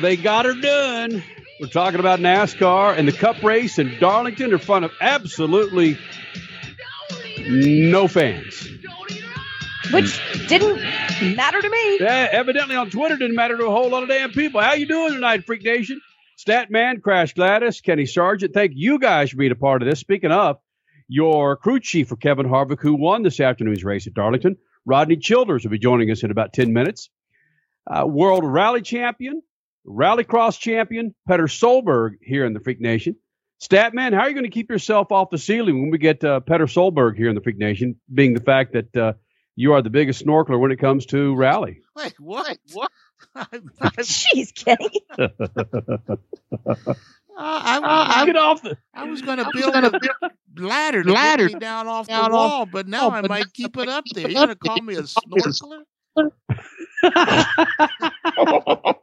they got her done. We're talking about NASCAR and the Cup race in Darlington in front of absolutely no fans. Which didn't matter to me. Yeah, evidently on Twitter didn't matter to a whole lot of damn people. How you doing tonight, Freak Nation? Statman, Crash Gladys, Kenny Sargent. Thank you guys for being a part of this. Speaking of, your crew chief for Kevin Harvick, who won this afternoon's race at Darlington, Rodney Childers, will be joining us in about 10 minutes. Uh, World Rally Champion, Rallycross Champion, Petter Solberg here in the Freak Nation. Statman, how are you going to keep yourself off the ceiling when we get uh, Petter Solberg here in the Freak Nation, being the fact that uh, you are the biggest snorkeler when it comes to rally? Wait, what? What? I'm, Jeez, Kenny. Uh, I, I, I, get off the. I was going to build a ladder to ladder get me down off down the off- wall, but now Oh, I but might keep it up there. You're going to call me a You're gonna?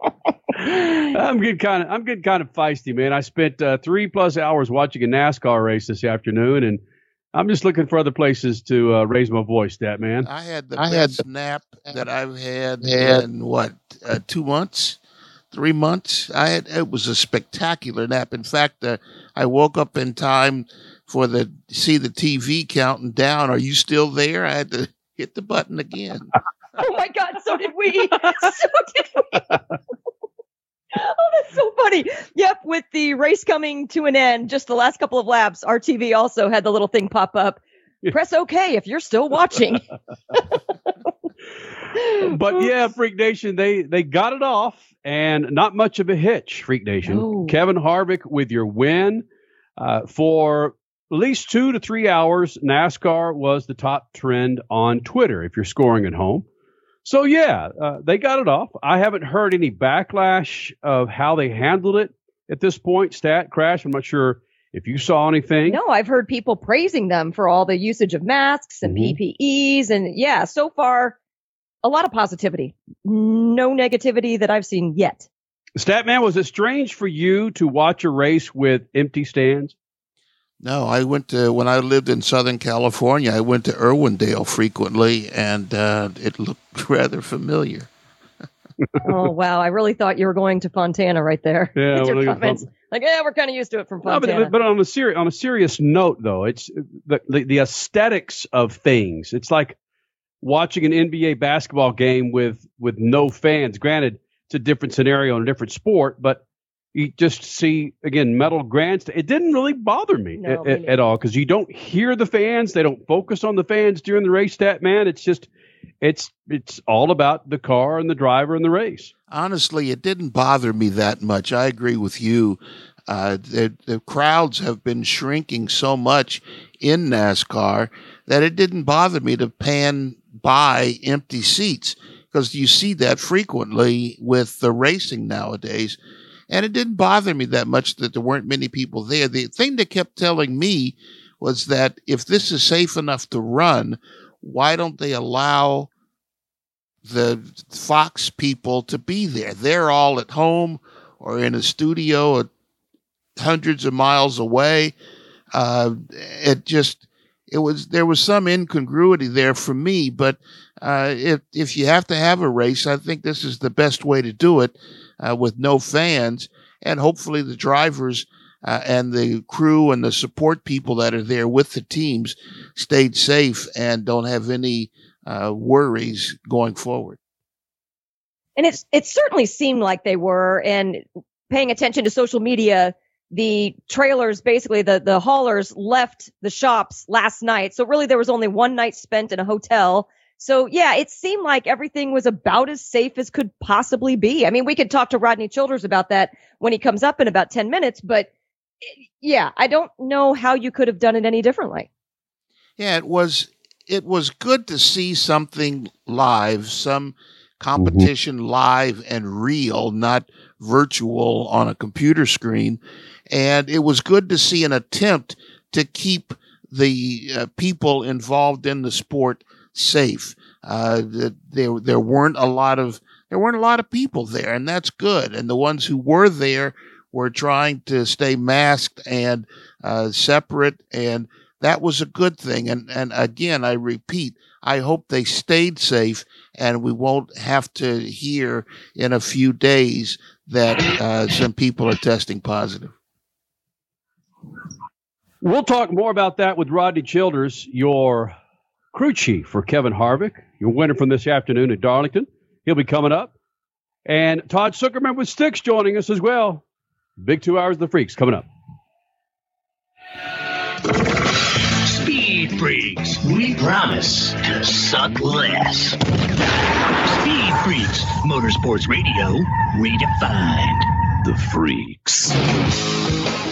I'm getting kind of I'm getting kind of feisty, man. I spent uh, three plus hours watching a NASCAR race this afternoon, and I'm just looking for other places to uh, raise my voice. That man. I had the I had best nap that I've had Had- in what uh, two months, three months. I had it was a spectacular nap. In fact, uh, I woke up in time for the see the TV counting down. Are you still there? I had to hit the button again. Oh my God, so did we. so did we. Oh, that's so funny. Yep, with the race coming to an end, just the last couple of laps, RTV also had the little thing pop up. Press OK if you're still watching. but yeah, Freak Nation, they they got it off, and not much of a hitch. Freak Nation, No. Kevin Harvick with your win uh, for at least two to three hours. NASCAR was the top trend on Twitter if you're scoring at home. So yeah, uh, they got it off. I haven't heard any backlash of how they handled it at this point. Stat crash. I'm not sure if you saw anything. No, I've heard people praising them for all the usage of masks and Mhm. PPEs. And yeah, so far, a lot of positivity. No negativity that I've seen yet. Statman, was it strange for you to watch a race with empty stands? No, I went to when I lived in Southern California. I went to Irwindale frequently, and uh, it looked rather familiar. oh, wow. I really thought you were going to Fontana right there. Yeah, your well, look comments. Like, yeah, we're kind of used to it from No, Fontana. but, but on a serious on a serious note, though, it's the, the the aesthetics of things. It's like watching an NBA basketball game with with no fans. Granted, it's a different scenario and a different sport, but you just see again metal grandstand. It didn't really bother me No, at, me at, all because you don't hear the fans. They don't focus on the fans during the race. That man, it's just it's it's all about the car and the driver and the race. Honestly, it didn't bother me that much. I agree with you. Uh, the, the crowds have been shrinking so much in NASCAR that it didn't bother me to pan by empty seats because you see that frequently with the racing nowadays. And it didn't bother me that much that there weren't many people there. The thing that kept telling me was that if this is safe enough to run, why don't they allow the Fox people to be there? They're all at home or in a studio hundreds of miles away. Uh, it just it was there was some incongruity there for me, but uh, if if you have to have a race, I think this is the best way to do it uh, with no fans, and hopefully the drivers uh, and the crew and the support people that are there with the teams stayed safe and don't have any uh, worries going forward. and it's it certainly seemed like they were and paying attention to social media the trailers basically the the haulers left the shops last night so really there was only one night spent in a hotel so yeah it seemed like everything was about as safe as could possibly be i mean we could talk to rodney childers about that when he comes up in about 10 minutes but eh, yeah i don't know how you could have done it any differently Yeah, it was it was good to see something live, some competition mm-hmm. live and real, not virtual on a computer screen. And it was good to see an attempt to keep the uh, people involved in the sport safe. Uh, there, there weren't a lot of there weren't a lot of people there, and that's good. And the ones who were there were trying to stay masked and uh, separate, and that was a good thing. And and again, I repeat, I hope they stayed safe, and we won't have to hear in a few days that uh, some people are testing positive. We'll talk more about that with Rodney Childers, your crew chief for Kevin Harvick, your winner from this afternoon at Darlington. He'll be coming up. And Todd Sucherman with Sticks joining us as well. Big two hours of the freaks coming up. Speed Freaks, we promise to suck less. Speed Freaks, Motorsports Radio, redefined. The Freaks.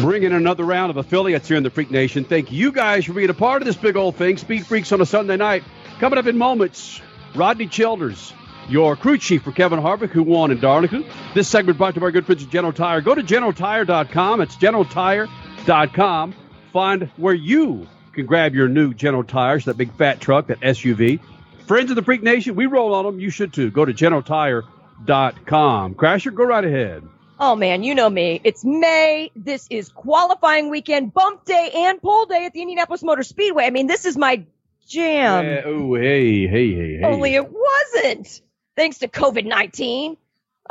Bringing another round of affiliates here in the Freak Nation. Thank you guys for being a part of this big old thing. Speed Freaks on a Sunday night. Coming up in moments, Rodney Childers, your crew chief for Kevin Harvick, who won in Darlington. This segment brought to you by good friends at General Tire. Go to generaltire.com. It's generaltire.com. Find where you can grab your new General Tires, that big fat truck, that SUV. Friends of the Freak Nation, we roll on them. You should too. Go to generaltire.com. Crasher, go right ahead. Oh man, you know me. It's May. This is qualifying weekend, bump day, and pole day at the Indianapolis Motor Speedway. I mean, this is my jam. Yeah, oh, hey, hey, hey, hey. Only it wasn't thanks to COVID 19.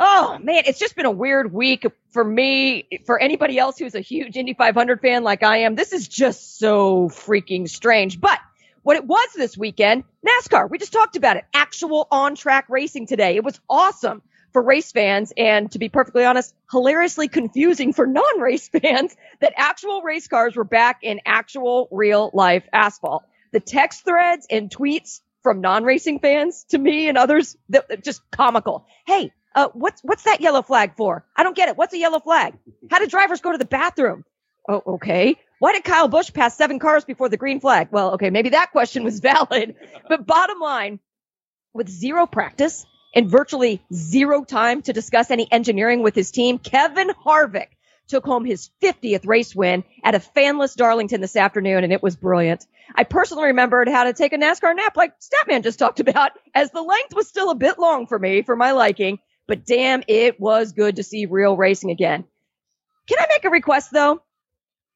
Oh man, it's just been a weird week for me. For anybody else who's a huge Indy 500 fan like I am, this is just so freaking strange. But what it was this weekend, NASCAR, we just talked about it. Actual on track racing today. It was awesome for race fans and to be perfectly honest, hilariously confusing for non race fans that actual race cars were back in actual real life asphalt. The text threads and tweets from non-racing fans to me and others that just comical. Hey, uh, what's what's that yellow flag for? I don't get it. What's a yellow flag? How do drivers go to the bathroom? Oh, okay. Why did Kyle Busch pass seven cars before the green flag? Well, okay, maybe that question was valid. But bottom line, with zero practice and virtually zero time to discuss any engineering with his team, Kevin Harvick took home his 50th race win at a fanless Darlington this afternoon, and it was brilliant. I personally remembered how to take a NASCAR nap like Statman just talked about, as the length was still a bit long for me, for my liking, but damn, it was good to see real racing again. Can I make a request though?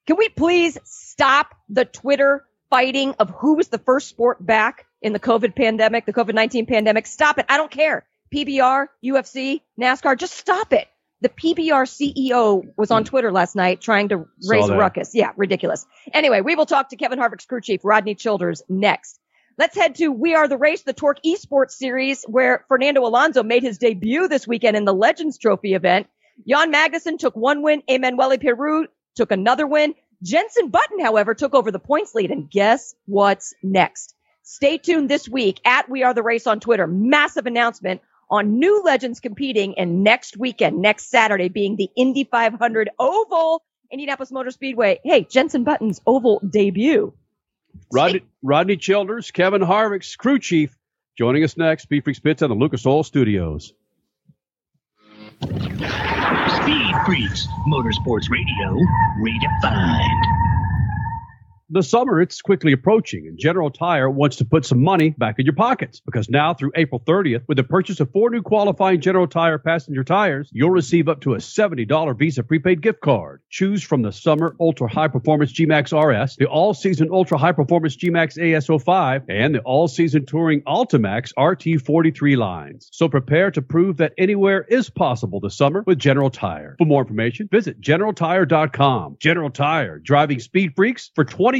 Can we please stop the Twitter fighting of who was the first sport back in the COVID pandemic, the COVID 19 pandemic? Stop it. I don't care. PBR, UFC, NASCAR, just stop it. The PBR CEO was on hmm. Twitter last night trying to raise a ruckus. Yeah, ridiculous. Anyway, we will talk to Kevin Harvick's crew chief, Rodney Childers, next. Let's head to We Are the Race, the Torque Esports Series, where Fernando Alonso made his debut this weekend in the Legends Trophy event. Jan Magnussen took one win. Emanuele Pirro took another win. Jenson Button, however, took over the points lead. And guess what's next? Stay tuned this week at We Are the Race on Twitter. Massive announcement on new legends competing and next weekend, next Saturday being the Indy 500 Oval, Indianapolis Motor Speedway. Hey, Jenson Button's Oval debut. Rodney, Rodney Childers, Kevin Harvick's crew chief, joining us next. Speed Freaks Pits on the Lucas Oil Studios. Speed Freaks, Motorsports Radio, redefined the summer it's quickly approaching and general tire wants to put some money back in your pockets because now through april 30th with the purchase of four new qualifying general tire passenger tires you'll receive up to a $70 visa prepaid gift card. Choose from the summer ultra high performance gmax rs the all season ultra high performance gmax as05 and the all season touring altimax rt43 lines. So prepare to prove that anywhere is possible this summer with general tire. For more information visit generaltire.com general tire driving speed freaks for 20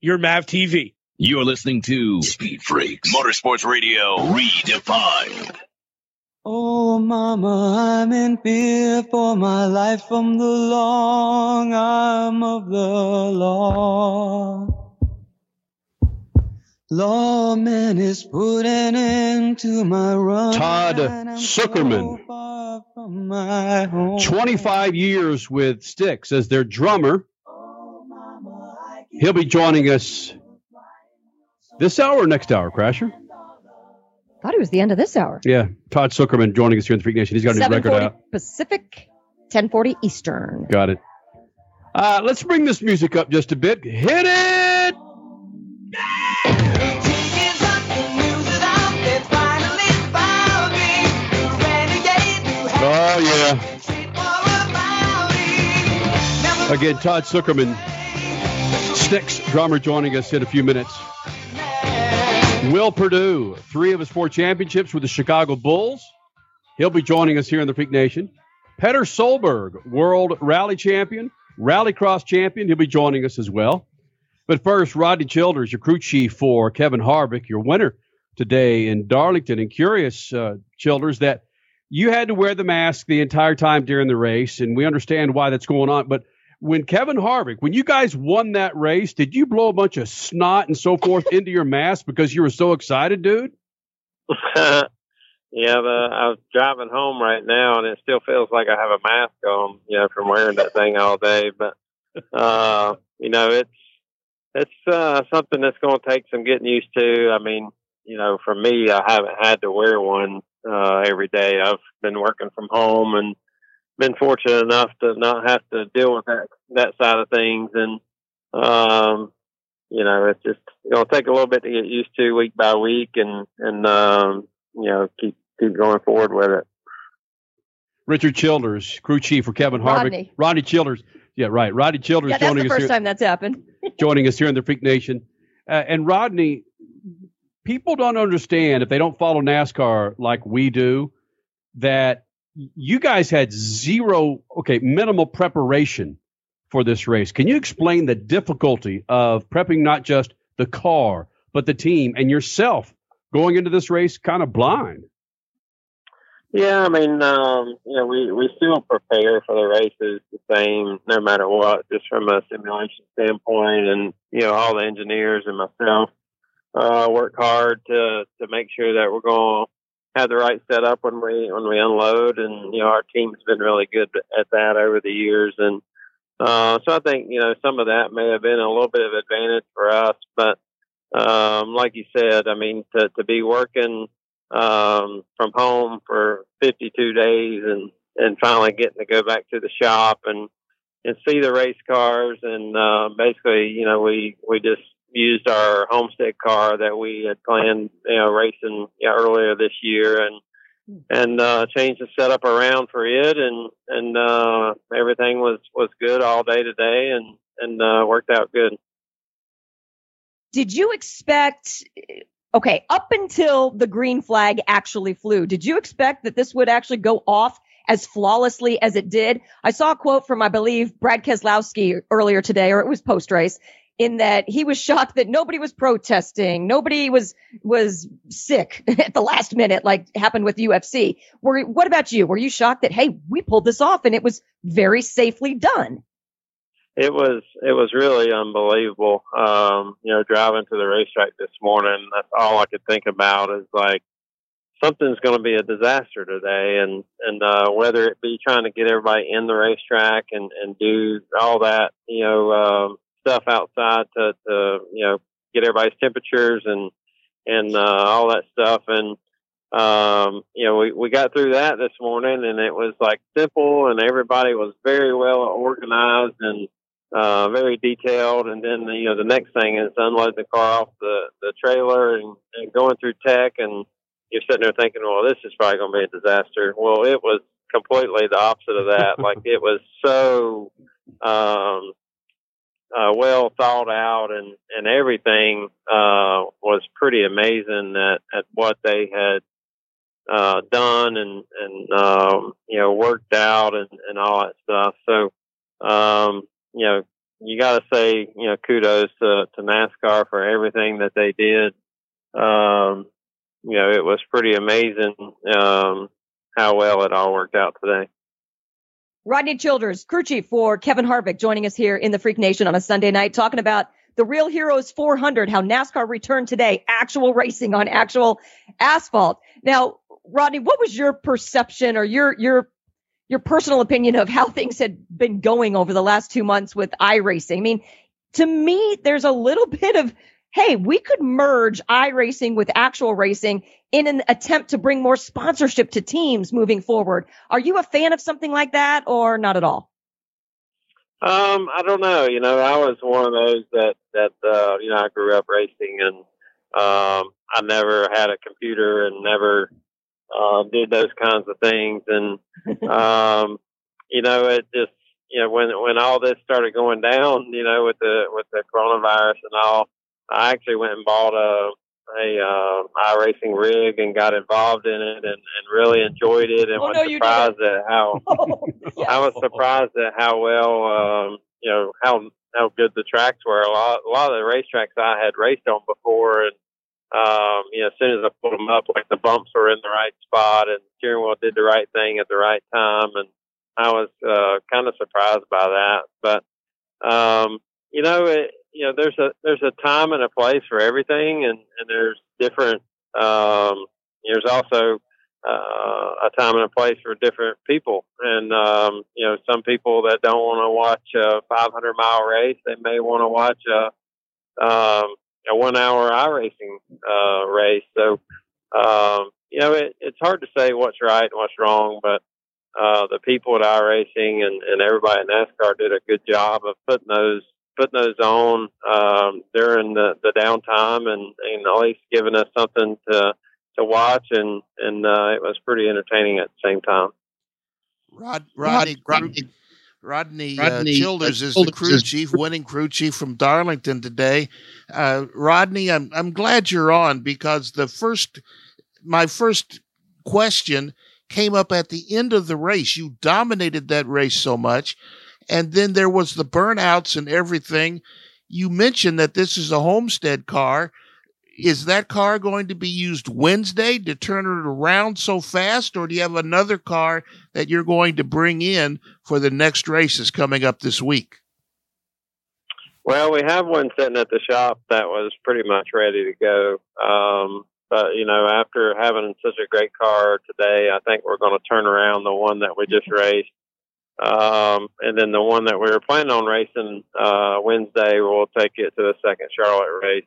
your Mav TV. You're listening to Speed Freaks Motorsports Radio Redefined. Oh, mama, I'm in fear for my life from the long arm of the law. Lawman is putting an end to my run. Todd and I'm Sucherman. so far from my home. 25 years with Styx as their drummer. He'll be joining us this hour or next hour, Crasher? Thought it was the end of this hour. Yeah, Todd Sucherman joining us here in the Freak Nation. He's got a new record 740 out. Pacific, 1040 Eastern. Got it. Uh, let's bring this music up just a bit. Hit it! Oh, yeah. Again, Todd Sucherman, Styx drummer, joining us in a few minutes. Will Perdue, three of his four championships with the Chicago Bulls. He'll be joining us here in the Freak Nation. Petter Solberg, world rally champion, rallycross champion. He'll be joining us as well. But first, Rodney Childers, your crew chief for Kevin Harvick, your winner today in Darlington. And curious, uh, Childers, that you had to wear the mask the entire time during the race, and we understand why that's going on. But when Kevin Harvick, when you guys won that race, did you blow a bunch of snot and so forth into your mask because you were so excited, dude? yeah, the, I was driving home right now, and it still feels like I have a mask on, you know, from wearing that thing all day. But uh, you know, it's it's uh, something that's going to take some getting used to. I mean, you know, for me, I haven't had to wear one uh, every day. I've been working from home and been fortunate enough to not have to deal with that that side of things, and um, you know, it's just going to take a little bit to get used to week by week, and and um, you know, keep keep going forward with it. Richard Childers, crew chief for Kevin Harvick. Rodney. Rodney Childers. Yeah, right. Rodney Childers Yeah, that's joining the us first here. time that's happened. joining us here in the Freak Nation. Uh, and Rodney, people don't understand if they don't follow NASCAR like we do that you guys had zero, okay, minimal preparation for this race. Can you explain the difficulty of prepping not just the car, but the team and yourself going into this race kind of blind? Yeah, I mean, um, you know, we, we still prepare for the races the same, no matter what, just from a simulation standpoint. And, you know, all the engineers and myself uh, work hard to, to make sure that we're going have the right setup when we, when we unload. And, you know, our team's been really good at that over the years. And uh, so I think, you know, some of that may have been a little bit of advantage for us. But, um, like you said, I mean, to, to be working um, from home for 52 days and, and finally getting to go back to the shop and, and see the race cars. And uh, basically, you know, we, we just used our homestead car that we had planned, you know, racing you know, earlier this year and, and uh changed the setup around for it and and uh everything was was good all day today and and uh worked out good Did you expect? Okay, up until the green flag actually flew, did you expect that this would actually go off as flawlessly as it did? I saw a quote from, I believe, Brad Keselowski earlier today, or it was post race, in that he was shocked that nobody was protesting, nobody was was sick at the last minute, like happened with UFC. Were what about you? Were you shocked that hey, we pulled this off and it was very safely done? it was it was really unbelievable. Um, you know, driving to the racetrack this morning, that's all I could think about is like something's going to be a disaster today, and and uh, whether it be trying to get everybody in the racetrack and and do all that, you know, um, stuff outside to to you know get everybody's temperatures and and uh, all that stuff, and um, you know, we, we got through that this morning and it was like simple and everybody was very well organized and, uh, very detailed. And then, you know, the next thing is unloading the car off the, the trailer and, and going through tech. And you're sitting there thinking, well, this is probably going to be a disaster. Well, it was completely the opposite of that. like it was so, um, uh, well thought out and, and everything, uh, was pretty amazing at, at what they had, uh, done and, and, um, you know, worked out and, and all that stuff. So, um, you know, you got to say, you know, kudos to, to NASCAR for everything that they did. Um, you know, it was pretty amazing, um, how well it all worked out today. Rodney Childers, crew chief for Kevin Harvick, joining us here in the Freak Nation on a Sunday night, talking about the Real Heroes 400, how NASCAR returned today, actual racing on actual asphalt. Now, Rodney, what was your perception or your your your personal opinion of how things had been going over the last two months with iRacing? I mean, to me, there's a little bit of hey, we could merge iRacing with actual racing in an attempt to bring more sponsorship to teams moving forward. Are you a fan of something like that or not at all? Um, I don't know. You know, I was one of those that that uh, you know I grew up racing, and um, I never had a computer and never uh, did those kinds of things. And um, you know, it just you know when when all this started going down, you know, with the with the coronavirus and all, I actually went and bought a a uh, iRacing rig and got involved in it and, and really enjoyed it and Oh, was no, surprised at how Oh, yeah. I was surprised at how well, um, you know, how how good the tracks were. A lot, a lot of the racetracks I had raced on before, and um, you know, as soon as I put them up, like the bumps were in the right spot, and the steering wheel did the right thing at the right time, and I was uh, kind of surprised by that. But um, you know, it, you know, there's a there's a time and a place for everything, and and there's different. Um, there's also uh, a time and a place for different people. And, um, you know, some people that don't want to watch a 500 mile race, they may want to watch a, um, a one hour iRacing, uh, race. So, um, you know, it, it's hard to say what's right and what's wrong, but, uh, the people at iRacing and, and everybody in NASCAR did a good job of putting those, putting those on, um, during the, the downtime and, and at least giving us something to, to watch and and uh, it was pretty entertaining at the same time. Rod, Rodney, Rodney, Rodney, Rodney, uh, Childers uh, is the crew chief, winning crew chief from Darlington today. Uh, Rodney, I'm I'm glad you're on because the first, my first question came up at the end of the race. You dominated that race so much, and then there was the burnouts and everything. You mentioned that this is a homestead car. Is that car going to be used Wednesday to turn it around so fast, or do you have another car that you're going to bring in for the next races coming up this week? Well, we have one sitting at the shop that was pretty much ready to go. Um, but you know, after having such a great car today, I think we're going to turn around the one that we just raced. Um, and then the one that we were planning on racing uh, Wednesday, we'll take it to the second Charlotte race.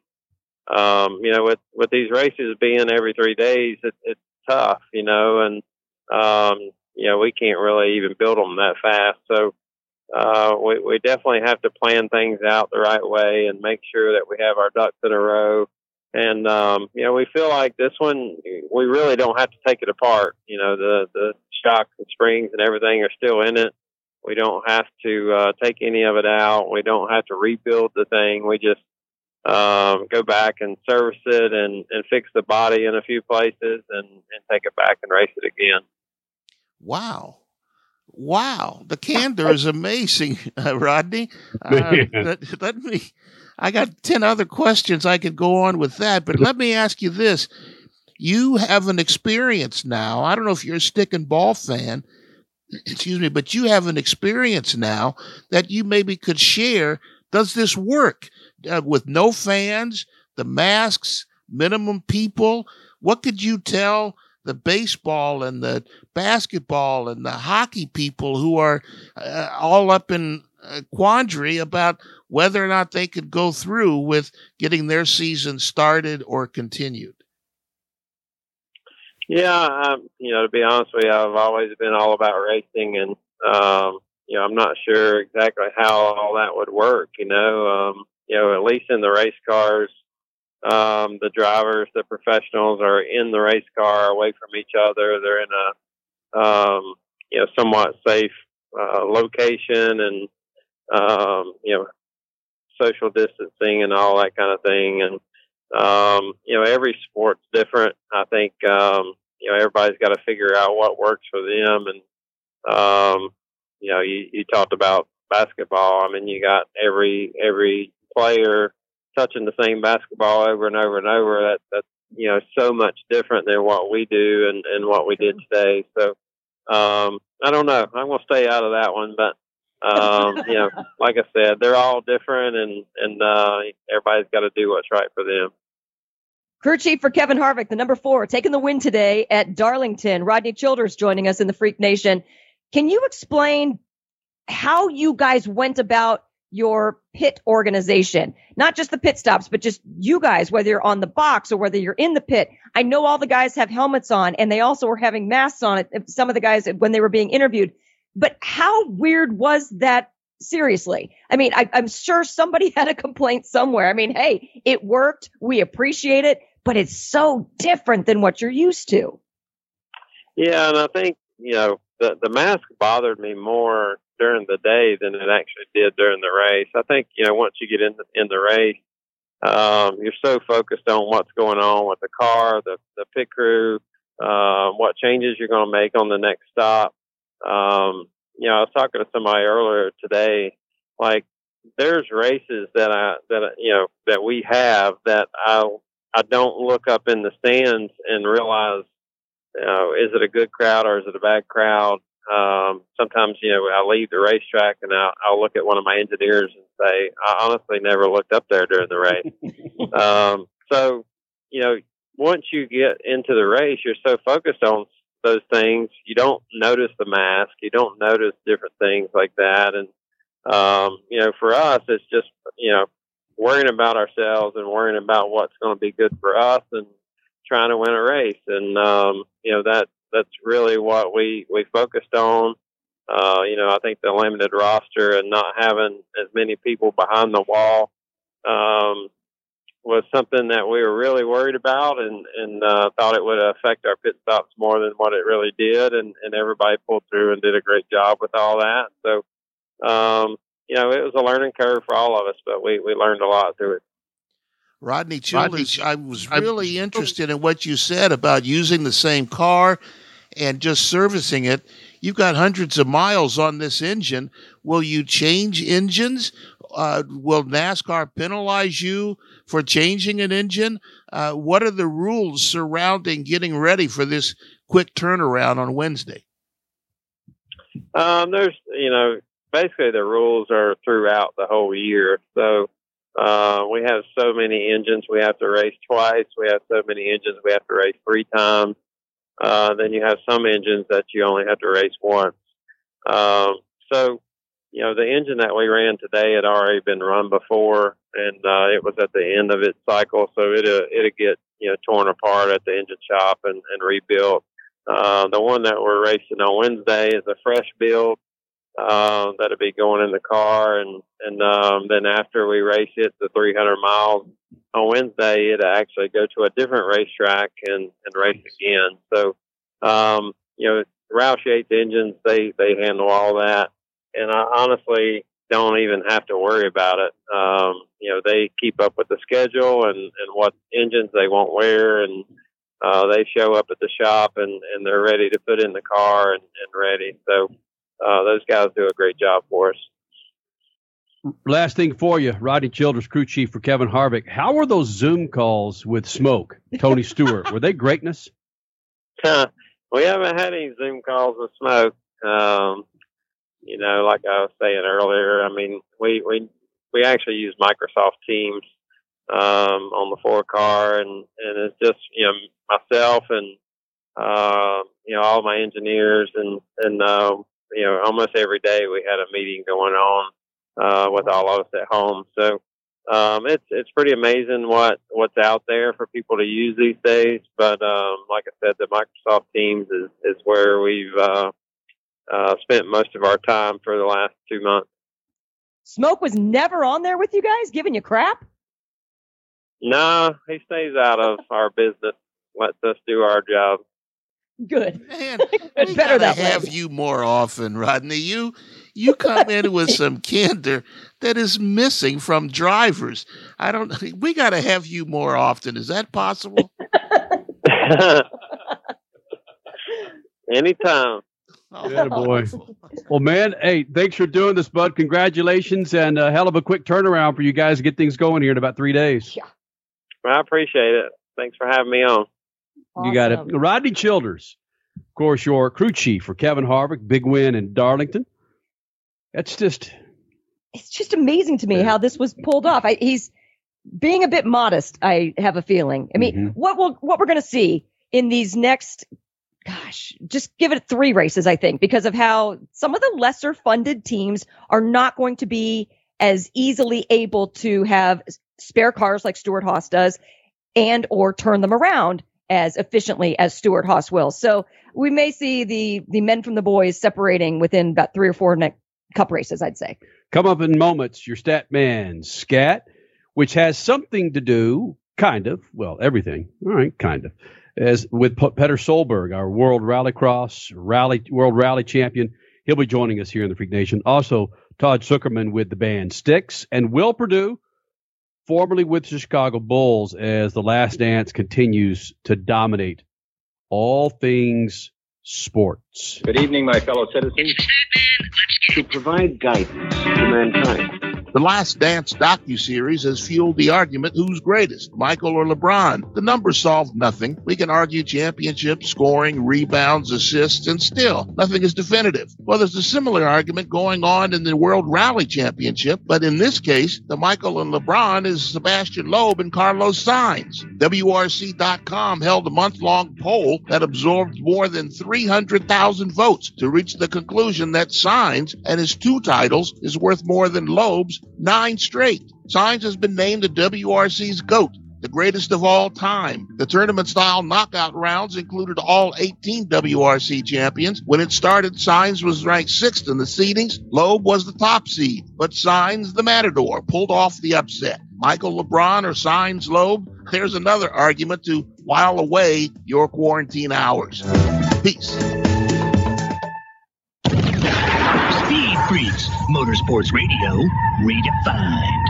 um, you know, with with these races being every three days, it, it's tough, you know, and um, you know we can't really even build them that fast. So uh, we we definitely have to plan things out the right way and make sure that we have our ducks in a row. And um, you know, we feel like this one, we really don't have to take it apart. You know, the the shocks and springs and everything are still in it. We don't have to uh, take any of it out. We don't have to rebuild the thing. We just um, go back and service it and, and fix the body in a few places and, and take it back and race it again. Wow. Wow. The candor is amazing, uh, Rodney. Uh, let, let me, I got 10 other questions I could go on with that, but let me ask you this. You have an experience now. I don't know if you're a stick and ball fan, excuse me, but you have an experience now that you maybe could share. Does this work uh, with no fans, the masks, minimum people? What could you tell the baseball and the basketball and the hockey people who are uh, all up in a quandary about whether or not they could go through with getting their season started or continued? Yeah, um, you know, to be honest with you, I've always been all about racing, and um, you know, I'm not sure exactly how all that would work. You know, um, you know, at least in the race cars, um, the drivers, the professionals are in the race car away from each other. They're in a, um, you know, somewhat safe uh, location, and um, you know, social distancing and all that kind of thing, and um, you know, every sport's different. I think, um, you know, everybody's got to figure out what works for them. And, um, you know, you, you talked about basketball. I mean, you got every, every player touching the same basketball over and over and over. That, that's, you know, so much different than what we do and, and what we did today. So, um, I don't know. I'm going to stay out of that one, but, um, you know, like I said, they're all different and, and, uh, everybody's got to do what's right for them. Crew chief for Kevin Harvick, the number four, taking the win today at Darlington. Rodney Childers joining us in the Freak Nation. Can you explain how you guys went about your pit organization? Not just the pit stops, but just you guys, whether you're on the box or whether you're in the pit. I know all the guys have helmets on and they also were having masks on. Some of the guys when they were being interviewed. But how weird was that seriously. I mean, I, am sure somebody had a complaint somewhere. I mean, hey, it worked. We appreciate it but it's so different than what you're used to. Yeah, and I think you know the the mask bothered me more during the day than it actually did during the race. I think you know once you get in the, in the race, um, you're so focused on what's going on with the car, the the pit crew, um, what changes you're going to make on the next stop. Um, you know, I was talking to somebody earlier today, like there's races that I that you know that we have that I I don't look up in the stands and realize, you know, is it a good crowd or is it a bad crowd? Um, sometimes, you know, I leave the racetrack and I'll, I'll look at one of my engineers and say, I honestly never looked up there during the race. um, so, you know, once you get into the race, you're so focused on those things, you don't notice the mask, you don't notice different things like that. And, um, you know, for us, it's just, you know, worrying about ourselves and worrying about what's going to be good for us and trying to win a race. And, um, you know, that, that's really what we, we focused on. Uh, you know, I think the limited roster and not having as many people behind the wall, um, was something that we were really worried about and, and, uh, thought it would affect our pit stops more than what it really did. And, and everybody pulled through and did a great job with all that. So, um, you know, it was a learning curve for all of us, but we, we learned a lot through it. Rodney Childers, I was really interested in what you said about using the same car and just servicing it. You've got hundreds of miles on this engine. Will you change engines? Uh, will NASCAR penalize you for changing an engine? Uh, what are the rules surrounding getting ready for this quick turnaround on Wednesday? Um, there's, you know, basically the rules are throughout the whole year. So uh, we have so many engines we have to race twice. We have so many engines we have to race three times. Uh, then you have some engines that you only have to race once. Um, so you know, the engine that we ran today had already been run before, and uh, it was at the end of its cycle, so it uh, it'll get you know torn apart at the engine shop and, and rebuilt. Uh, the one that we're racing on Wednesday is a fresh build uh, that'll be going in the car, and and um, then after we race it the 300 miles on Wednesday, it'll actually go to a different racetrack and and race again. So, um, you know, Roush Yates engines they they handle all that and I honestly don't even have to worry about it. Um, you know, they keep up with the schedule and, and what engines they won't wear, and uh, they show up at the shop and, and they're ready to put in the car and, and ready. So uh, those guys do a great job for us. Last thing for you, Rodney Childers, crew chief for Kevin Harvick. How were those Zoom calls with Smoke, Tony Stewart? were they greatness? we haven't had any Zoom calls with Smoke. Um, you know, like I was saying earlier, I mean, we we we actually use Microsoft Teams um, on the four car, and and it's just you know myself and uh, you know all my engineers, and and uh, you know almost every day we had a meeting going on uh, with all of us at home. So um, it's it's pretty amazing what what's out there for people to use these days. But um, like I said, the Microsoft Teams is is where we've uh, uh, spent most of our time for the last two months. Smoke was never on there with you guys, giving you crap. No, he stays out of our business. Lets us do our job. Good. Man, Good. Better gotta that have way. you more often, Rodney. You you come in with some candor that is missing from drivers. I don't. We got to have you more often. Is that possible? Anytime. Yeah, boy. Well, man, hey, thanks for doing this, bud. Congratulations and a hell of a quick turnaround for you guys to get things going here in about three days. Yeah. Well, I appreciate it. Thanks for having me on. You got it. Rodney Childers, of course, your crew chief for Kevin Harvick, big win in Darlington. That's just It's just amazing to me how this was pulled off. I, he's being a bit modest. I have a feeling. I mean, Mhm. what will what we're going to see in these next, gosh, just give it three races. I think because of how some of the lesser funded teams are not going to be as easily able to have spare cars like Stewart-Haas does, and or turn them around as efficiently as Stewart-Haas will. So we may see the the men from the boys separating within about three or four ne- cup races. I'd say. come up in moments. Your stat man scat, which has something to do, kind of, well, everything. All right, kind of, as with P- Petter Solberg, our World Rallycross Rally World Rally Champion. He'll be joining us here in the Freak Nation. Also, Todd Sucherman with the band Styx and Will Perdue, formerly with the Chicago Bulls, as the Last Dance continues to dominate all things sports. Good evening, my fellow citizens. To provide guidance to mankind. The Last Dance docu-series has fueled the argument who's greatest, Michael or LeBron. The numbers solve nothing. We can argue championships, scoring, rebounds, assists, and still nothing is definitive. Well, there's a similar argument going on in the World Rally Championship, but in this case, the Michael and LeBron is Sebastian Loeb and Carlos Sainz. WRC.com held a month-long poll that absorbed more than 300,000 votes to reach the conclusion that Sainz and his two titles is worth more than Loeb's nine straight. Sainz has been named the WRC's GOAT, the greatest of all time. The tournament style knockout rounds included all 18 WRC champions. When it started, Sainz was ranked sixth in the seedings. Loeb was the top seed, but Sainz, the Matador, pulled off the upset. Michael LeBron or Sainz Loeb? There's another argument to while away your quarantine hours. Peace. Speed Freaks, Motorsports Radio, redefined.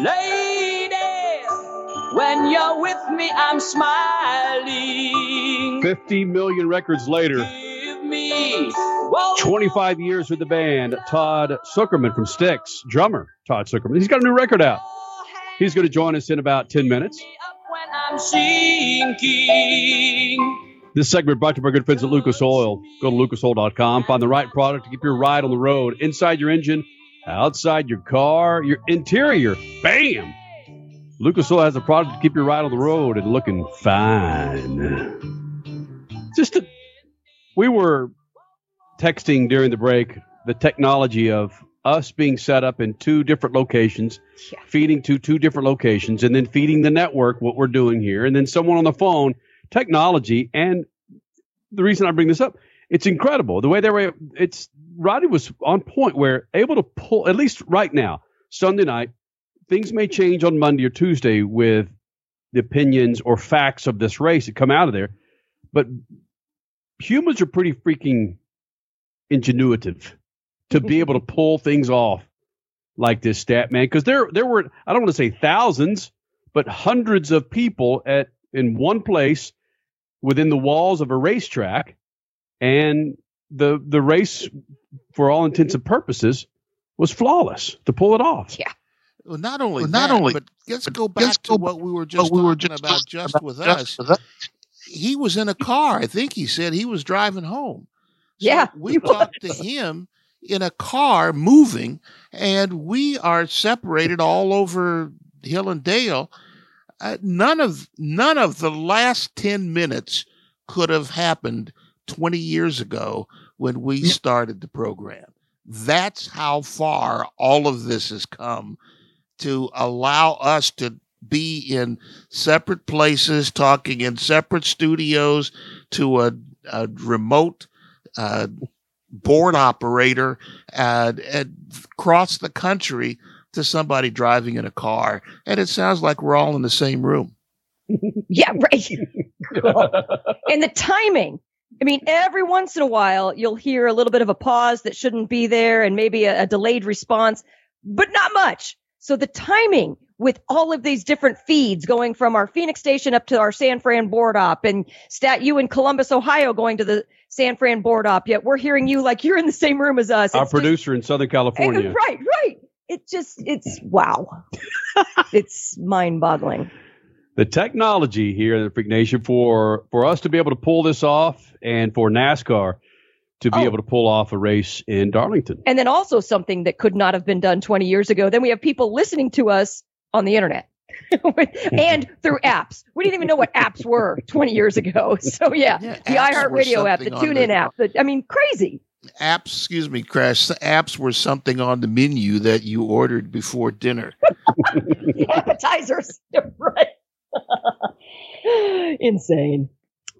Lady, when you're with me, I'm smiling. 50 million records later, Give me, 25 years with the band, Todd Sucherman from Styx, drummer Todd Sucherman. He's got a new record out. He's going to join us in about 10 minutes. when I'm sinking. This segment brought to you by good friends at Lucas Oil. Go to lucasoil.com, find the right product to keep your ride on the road, inside your engine, outside your car, your interior. Bam! Lucas Oil has a product to keep your ride on the road and looking fine. Just to, we were texting during the break the technology of us being set up in two different locations, feeding to two different locations, and then feeding the network what we're doing here, and then someone on the phone, technology. And the reason I bring this up, it's incredible the way they were. It's Roddy was on point where able to pull at least right now Sunday night. Things may change on Monday or Tuesday with the opinions or facts of this race that come out of there, but humans are pretty freaking ingenuitive to be able to pull things off like this stat man because there there were I don't want to say thousands but hundreds of people at in one place within the walls of a racetrack and the the race for all intents and purposes was flawless to pull it off. Yeah. Well, not only Well, that, not only- but let's but go back let's to go what we were just we were talking just about talking just about with just us. with us. He was in a car. I think he said he was driving home. So Yeah, we he talked to him in a car moving, and we are separated all over hill and dale. Uh, none of none of the last ten minutes could have happened twenty years ago when we started the program. That's how far all of this has come to allow us to be in separate places, talking in separate studios to a, a remote uh, board operator and across the country to somebody driving in a car. And it sounds like we're all in the same room. Yeah, right. and the timing. I mean, every once in a while, you'll hear a little bit of a pause that shouldn't be there and maybe a, a delayed response, but not much. So the timing with all of these different feeds going from our Phoenix station up to our San Fran board op and stat you in Columbus, Ohio going to the San Fran board op, yet we're hearing you like you're in the same room as us. Our just- producer in Southern California. right, right. It just, it's wow. it's mind boggling. the technology here in the Freak Nation for for us to be able to pull this off and for NASCAR to be Oh. able to pull off a race in Darlington. And then also something that could not have been done 20 years ago. Then we have people listening to us on the internet and through apps. We didn't even know what apps were 20 years ago. So yeah, Yeah, the apps were iHeartRadio app, the something on TuneIn the- app. The, I mean, crazy. Apps, excuse me, Crash. The apps were something on the menu that you ordered before dinner. Appetizers. right. Insane.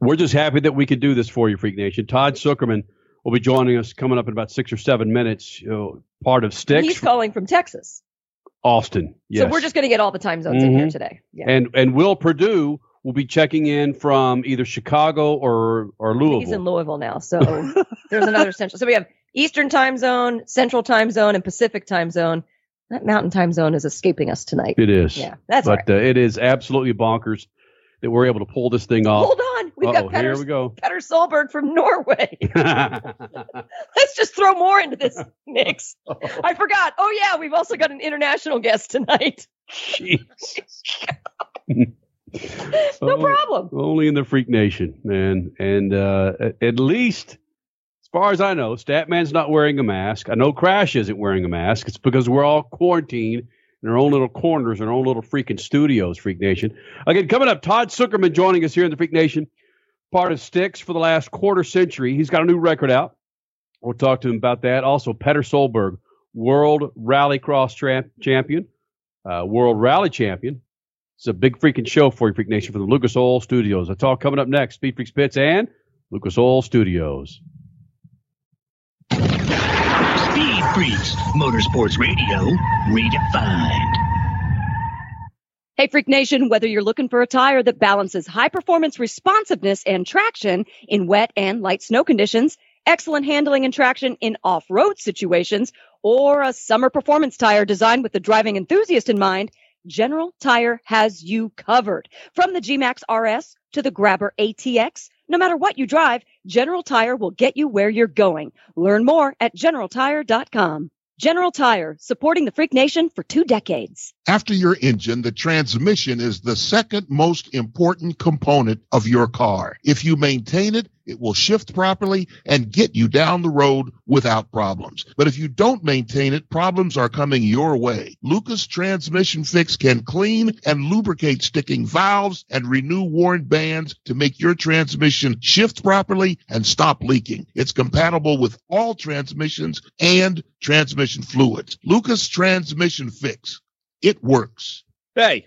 We're just happy that we could do this for you, Freak Nation. Todd Sucherman will be joining us coming up in about six or seven minutes. You know, part of Styx, He's calling from Texas. Austin. Yes. So we're just going to get all the time zones in here Mhm. today. Yeah. and and Will Perdue will be checking in from either Chicago or or Louisville. He's in Louisville now. So there's another central. So we have Eastern time zone, Central time zone, and Pacific time zone. That Mountain time zone is escaping us tonight. It is. Yeah, that's but uh, it is absolutely bonkers that we're able to pull this thing off. Hold on. We've Uh-oh, got Petter, here we go. Petter Solberg from Norway. Let's just throw more into this mix. I forgot. Oh, yeah. We've also got an international guest tonight. no Oh, problem. Only in the Freak Nation, man. And uh, at least, as far as I know, Statman's not wearing a mask. I know Crash isn't wearing a mask. It's because we're all quarantined in our own little corners, in our own little freaking studios, Freak Nation. Again, coming up, Todd Sucherman joining us here in the Freak Nation, part of Styx for the last quarter century. He's got a new record out. We'll talk to him about that. Also, Petter Solberg, World Rallycross tra- Champion, uh, World Rally Champion. It's a big freaking show for you, Freak Nation, from the Lucas Oil Studios. That's all coming up next. Speed Freaks Pits and Lucas Oil Studios. Speed Freaks, Motorsports Radio, redefined. Hey, Freak Nation, whether you're looking for a tire that balances high performance responsiveness and traction in wet and light snow conditions, excellent handling and traction in off road situations, or a summer performance tire designed with the driving enthusiast in mind, General Tire has you covered. From the G-Max RS to the Grabber ATX, no matter what you drive, General Tire will get you where you're going. Learn more at generaltire.com. General Tire, supporting the Freak Nation for two decades. After your engine, the transmission is the second most important component of your car. If you maintain it, It will shift properly and get you down the road without problems. But if you don't maintain it, problems are coming your way. Lucas Transmission Fix can clean and lubricate sticking valves and renew worn bands to make your transmission shift properly and stop leaking. It's compatible with all transmissions and transmission fluids. Lucas Transmission Fix. It works. Hey,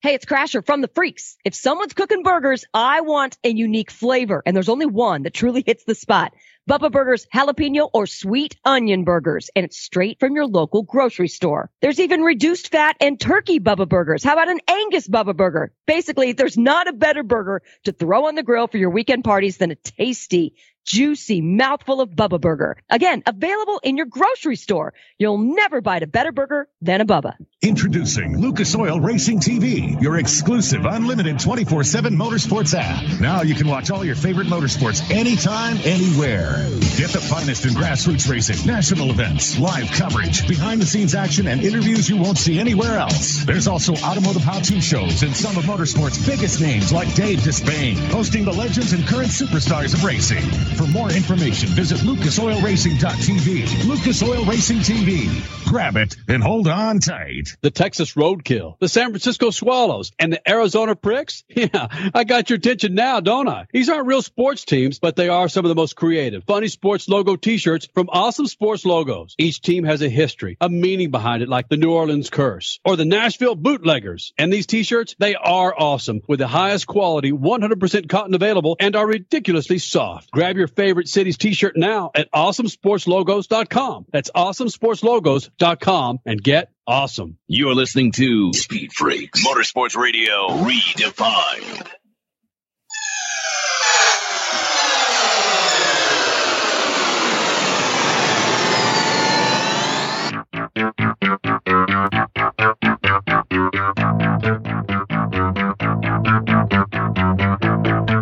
Hey, it's Crasher from the Freaks. If someone's cooking burgers, I want a unique flavor, and there's only one that truly hits the spot. Bubba Burgers jalapeno or sweet onion burgers, and it's straight from your local grocery store. There's even reduced fat and turkey Bubba Burgers. How about an Angus Bubba Burger? Basically, there's not a better burger to throw on the grill for your weekend parties than a tasty, juicy mouthful of Bubba Burger. Again, available in your grocery store. You'll never bite a better burger than a Bubba. Introducing Lucas Oil Racing TV, your exclusive unlimited 24 7 motorsports app. Now you can watch all your favorite motorsports anytime, anywhere. Get the finest in grassroots racing, national events, live coverage, behind the scenes action, and interviews you won't see anywhere else. There's also automotive how to shows and some of motorsports' biggest names like Dave Despain, hosting the legends and current superstars of racing. For more information, visit lucasoilracing.tv. Lucas Oil Racing TV. Grab it and hold on tight. The Texas Roadkill, the San Francisco Swallows, and the Arizona Pricks? Yeah, I got your attention now, don't I? These aren't real sports teams, but they are some of the most creative, funny sports logo t-shirts from Awesome Sports Logos. Each team has a history, a meaning behind it, like the New Orleans Curse or the Nashville Bootleggers. And these t-shirts, they are awesome with the highest quality, 100% cotton available and are ridiculously soft. Grab your favorite city's t-shirt now at awesomesportslogos.com. That's awesomesportslogos.com and get awesome. You're listening to Speed Freaks Motorsports Radio Redefined.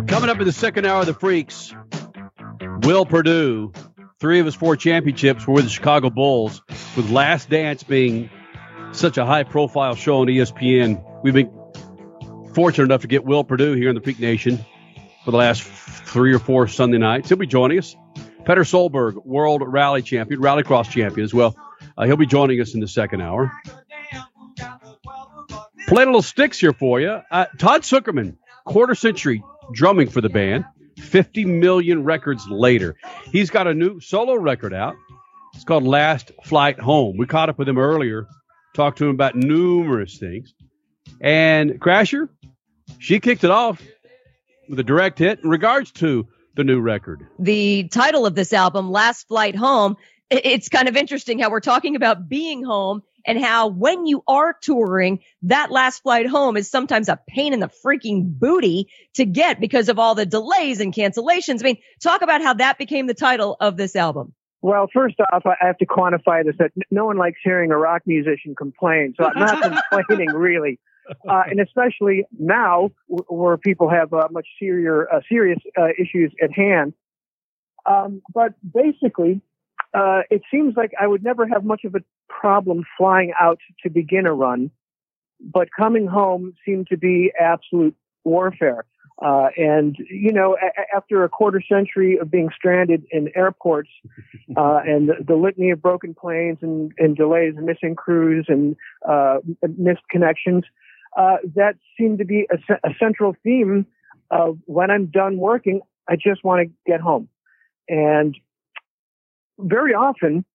Coming up in the second hour of the Freaks, Will Perdue, three of his four championships were with the Chicago Bulls, with Last Dance being such a high profile show on ESPN. We've been fortunate enough to get Will Perdue here in the Peak Nation for the last three or four Sunday nights. He'll be joining us. Petter Solberg, world rally champion, rallycross champion as well. Uh, he'll be joining us in the second hour. Play little Styx here for you. Uh, Todd Sucherman, quarter century drumming for the band, 50 million records later. He's got a new solo record out. It's called Last Flight Home. We caught up with him earlier, talked to him about numerous things. And Crasher, she kicked it off with a direct hit in regards to the new record. the title of this album, Last Flight Home, it's kind of interesting how we're talking about being home and how when you are touring, that last flight home is sometimes a pain in the freaking booty to get because of all the delays and cancellations. I mean, talk about how that became the title of this album. Well, first off, I have to quantify this that no one likes hearing a rock musician complain. So I'm not complaining really. Uh, and especially now w- where people have uh, much serious, uh, serious uh, issues at hand. Um, but basically, uh, it seems like I would never have much of a problem flying out to begin a run, but coming home seemed to be absolute warfare. Uh, and you know, a- after a quarter century of being stranded in airports, uh, and the, the litany of broken planes and, and delays and missing crews and uh, missed connections, uh, that seemed to be a, a central theme of when I'm done working, I just want to get home. And very often,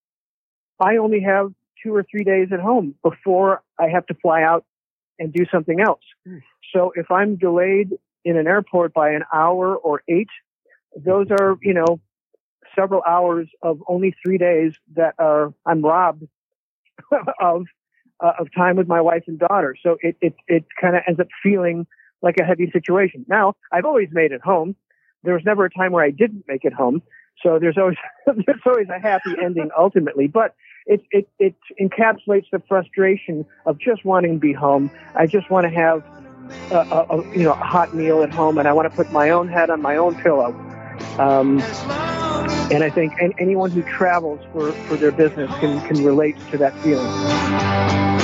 I only have two or three days at home before I have to fly out and do something else. So if I'm delayed in an airport by an hour or eight, those are, you know, several hours of only three days that are, I'm robbed of, uh, of time with my wife and daughter. So it, it, it kind of ends up feeling like a heavy situation. Now, I've always made it home. there was never a time where I didn't make it home. So there's always there's always a happy ending ultimately, but it it it encapsulates the frustration of just wanting to be home. I just want to have a, a, a you know a hot meal at home, and I want to put my own head on my own pillow. Um, and I think anyone who travels for, for their business can, can relate to that feeling.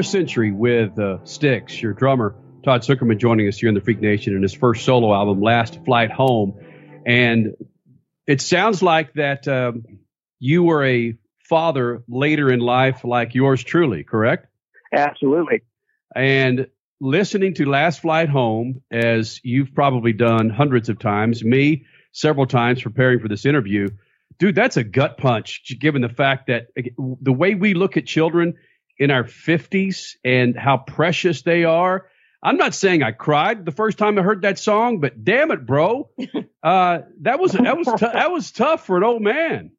Home. Quarter of a century with uh, Styx, your drummer, Todd Sucherman, joining us here in the Freak Nation in his first solo album, Last Flight Home. And it sounds like that um, you were a father later in life, like yours truly, correct? Absolutely. And listening to Last Flight Home, as you've probably done hundreds of times, me several times preparing for this interview, dude, that's a gut punch, given the fact that the way we look at children in our 50s and how precious they are. I'm not saying I cried the first time I heard that song, but damn it, bro, uh, that was that was t- that was tough for an old man.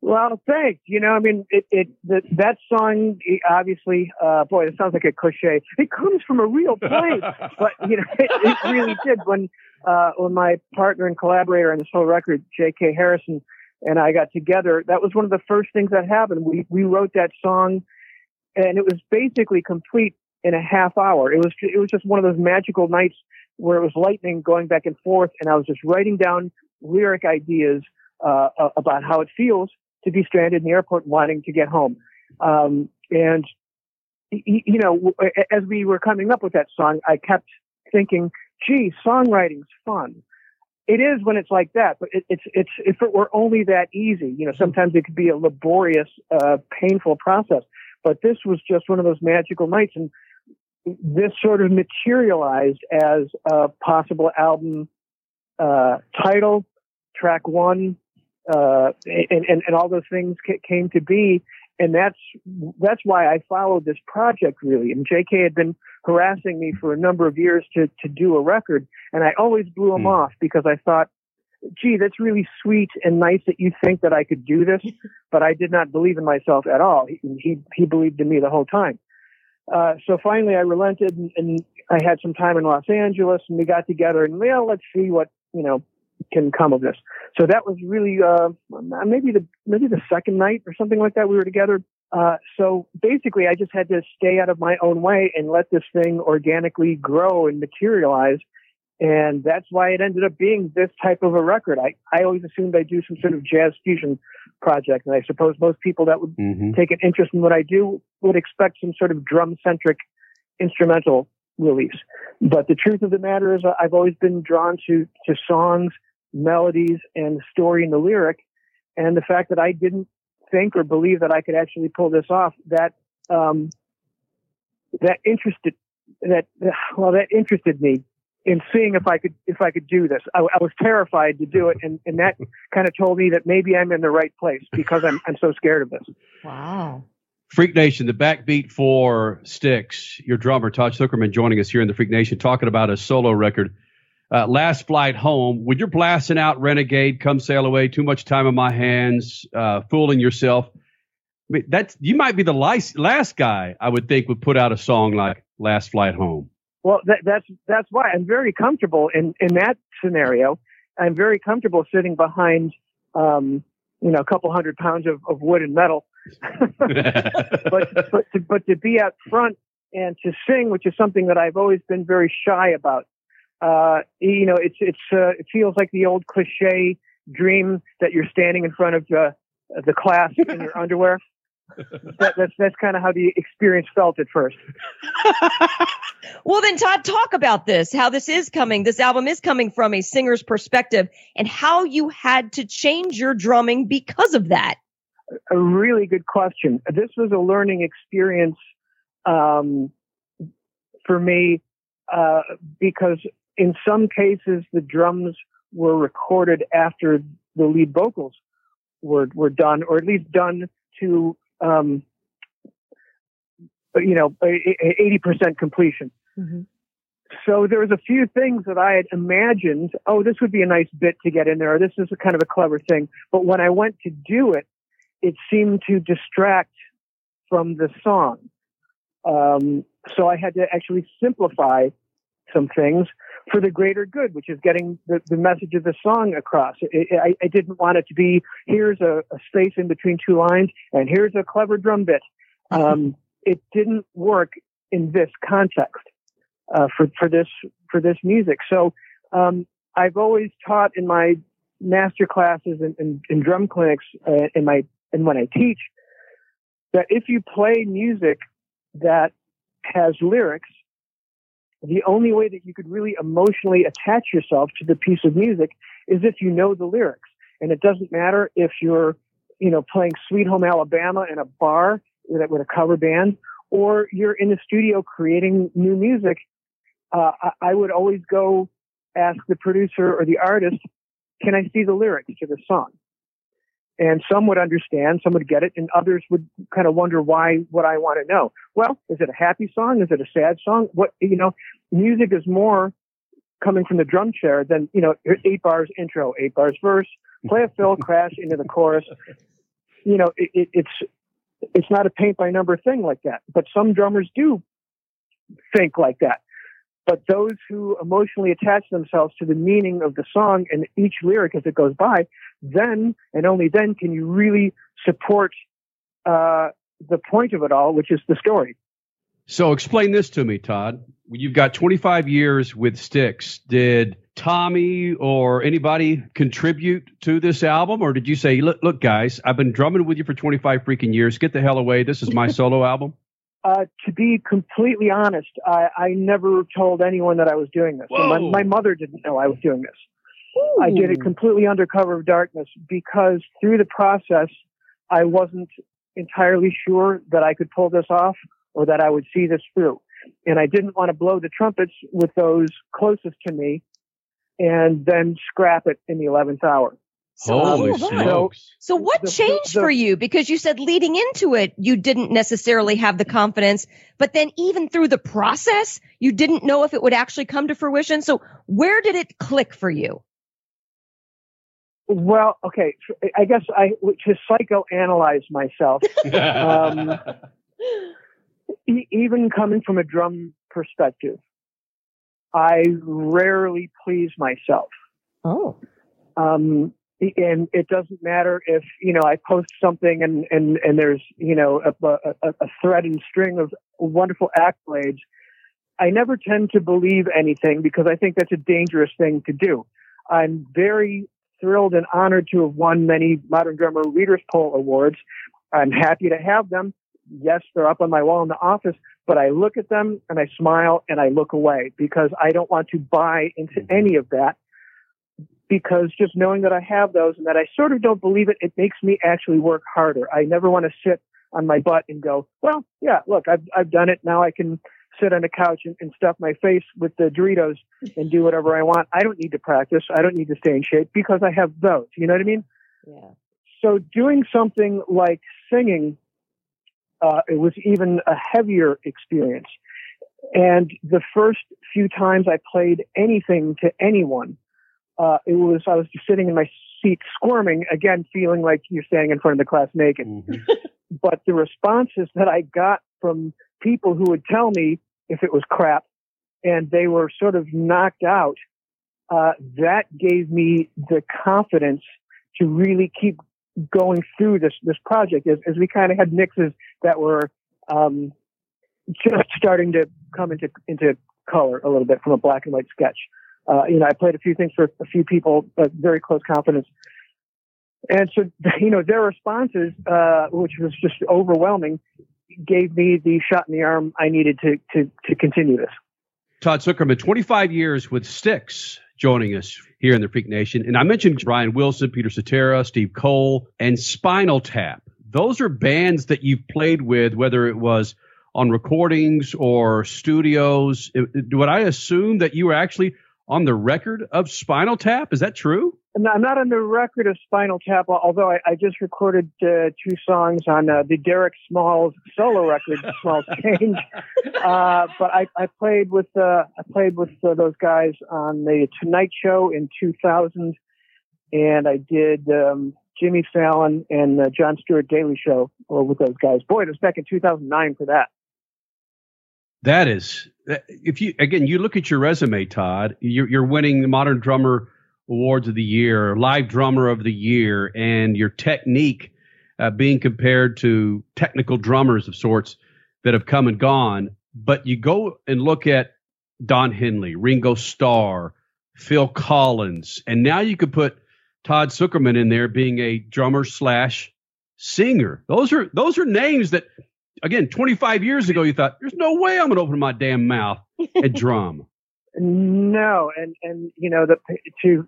Well, thanks. You know, I mean, it, it the, that song obviously, uh, boy, it sounds like a cliche. It comes from a real place, but you know, it, it really did. When uh, when my partner and collaborator on this whole record, J.K. Harrison, and I got together, that was one of the first things that happened. We we wrote that song, and it was basically complete in a half hour. It was it was just one of those magical nights where it was lightning going back and forth, and I was just writing down lyric ideas uh, about how it feels to be stranded in the airport wanting to get home. Um, and, you know, as we were coming up with that song, I kept thinking, gee, songwriting's fun. It is when it's like that, but it, it's, it's, if it were only that easy, you know, sometimes it could be a laborious, uh, painful process, but this was just one of those magical nights. And this sort of materialized as a possible album, uh, title, track one, uh, and, and, and all those things came to be. And that's, that's why I followed this project really. And JK had been harassing me for a number of years to, to do a record. And I always blew him mm. off because I thought, gee, that's really sweet and nice that you think that I could do this. but I did not believe in myself at all. He, he, he believed in me the whole time. Uh, so finally I relented and, and I had some time in Los Angeles and we got together and well, let's see what, you know, can come of this. So that was really uh, maybe the maybe the second night or something like that we were together. Uh, so basically, I just had to stay out of my own way and let this thing organically grow and materialize. And that's why it ended up being this type of a record. I, I always assumed I'd do some sort of jazz fusion project. And I suppose most people that would mm-hmm. take an interest in what I do would expect some sort of drum centric instrumental release. But the truth of the matter is I've always been drawn to, to songs melodies and the story and the lyric. And the fact that I didn't think or believe that I could actually pull this off, that, um, that interested, that, well, that interested me in seeing if I could, if I could do this. I, I was terrified to do it. And, and that kind of told me that maybe I'm in the right place because I'm, I'm so scared of this. Wow. Freak Nation, the backbeat for Styx, your drummer, Todd Sucherman, joining us here in the Freak Nation, talking about a solo record uh, last flight home, when you're blasting out Renegade, Come Sail Away, Too Much Time on My Hands, uh, fooling yourself, I mean, that's you might be the last, last guy I would think would put out a song like Last Flight Home. Well, that, that's that's why I'm very comfortable in in that scenario. I'm very comfortable sitting behind, um, you know, a couple hundred pounds of, of wood and metal. but but to, but to be out front and to sing, which is something that I've always been very shy about uh, you know, it's it's uh, it feels like the old cliche dream that you're standing in front of uh, the class in your underwear. That, that's that's kind of how the experience felt at first. well, then, Todd, talk about this. How this is coming. This album is coming from a singer's perspective, and how you had to change your drumming because of that. A really good question. This was a learning experience. Um, for me uh, because in some cases the drums were recorded after the lead vocals were were done, or at least done to um, you know eighty percent completion. Mm-hmm. So there was a few things that I had imagined. Oh, this would be a nice bit to get in there. Or this is a kind of a clever thing. But when I went to do it, it seemed to distract from the song. Um, so I had to actually simplify some things for the greater good, which is getting the, the message of the song across. I, I, didn't want it to be here's a, a, space in between two lines and here's a clever drum bit. Um, it didn't work in this context uh, for for this for this music. So um, I've always taught in my master classes and, and, and drum clinics uh, in my and when I teach that if you play music that has lyrics, the only way that you could really emotionally attach yourself to the piece of music is if you know the lyrics. And it doesn't matter if you're, you know, playing Sweet Home Alabama in a bar with, a cover band, or you're in the studio creating new music. Uh, I, I would always go ask the producer or the artist, can I see the lyrics to the song? And some would understand, some would get it, and others would kind of wonder why, what I want to know. Well, is it a happy song? Is it a sad song? What, you know, music is more coming from the drum chair than, you know, eight bars intro, eight bars verse, play a fill, crash into the chorus. You know, it, it, it's, it's not a paint by number thing like that, but some drummers do think like that. But those who emotionally attach themselves to the meaning of the song and each lyric as it goes by, then and only then can you really support uh, the point of it all, which is the story. So explain this to me, Todd. You've got 25 years with Styx. Did Tommy or anybody contribute to this album, or did you say, "Look, look, guys, I've been drumming with you for 25 freaking years. Get the hell away. This is my solo album." Uh, to be completely honest, I, I, never told anyone that I was doing this. My, my, mother didn't know I was doing this. Ooh. I did it completely under cover of darkness because through the process, I wasn't entirely sure that I could pull this off or that I would see this through. And I didn't want to blow the trumpets with those closest to me and then scrap it in the 11th hour. So, Holy so, so what the, changed the, the, for you? Because you said leading into it, you didn't necessarily have the confidence, but then even through the process, you didn't know if it would actually come to fruition. So where did it click for you? Well, okay, I guess I to psychoanalyze myself. um, e- even coming from a drum perspective, I rarely please myself. Oh. Um, and it doesn't matter if you know I post something and and and there's you know a, a, a thread and string of wonderful accolades. I never tend to believe anything because I think that's a dangerous thing to do. I'm very thrilled and honored to have won many Modern Drummer Readers Poll awards. I'm happy to have them. Yes, they're up on my wall in the office, but I look at them and I smile and I look away because I don't want to buy into mm-hmm. any of that because just knowing that I have those and that I sort of don't believe it, it makes me actually work harder. I never want to sit on my butt and go, well, yeah, look, I've, I've done it. Now I can sit on the couch and, and stuff my face with the Doritos and do whatever I want. I don't need to practice. I don't need to stay in shape because I have those. You know what I mean? Yeah. So doing something like singing, uh, it was even a heavier experience. And the first few times I played anything to anyone, uh, it was I was just sitting in my seat squirming again, feeling like you're standing in front of the class naked. Mm-hmm. but the responses that I got from people who would tell me if it was crap, and they were sort of knocked out. Uh, that gave me the confidence to really keep going through this this project as, as we kind of had mixes that were um, just starting to come into into color a little bit from a black and white sketch. Uh, you know, I played a few things for a few people, but very close confidence. And so, you know, their responses, uh, which was just overwhelming, gave me the shot in the arm I needed to to to continue this. Todd Sucherman, 25 years with Styx, joining us here in the Freak Nation, and I mentioned Brian Wilson, Peter Cetera, Steve Cole, and Spinal Tap. Those are bands that you've played with, whether it was on recordings or studios. It- it- Would I assume that you were actually on the record of Spinal Tap? Is that true? I'm not on the record of Spinal Tap, although I, I just recorded uh, two songs on uh, the Derek Smalls solo record, Small Change. Uh, but I, I played with uh, I played with uh, those guys on the Tonight Show in 2000, and I did um, Jimmy Fallon and uh, Jon Stewart Daily Show with those guys. Boy, it was back in 2009 for that. That is, if you again, you look at your resume, Todd. You're, you're winning the Modern Drummer Awards of the Year, Live Drummer of the Year, and your technique uh, being compared to technical drummers of sorts that have come and gone. But you go and look at Don Henley, Ringo Starr, Phil Collins, and now you could put Todd Sucherman in there being a drummer slash singer. Those are those are names that again 25 years ago you thought there's no way I'm going to open my damn mouth and drum. No, and and you know the to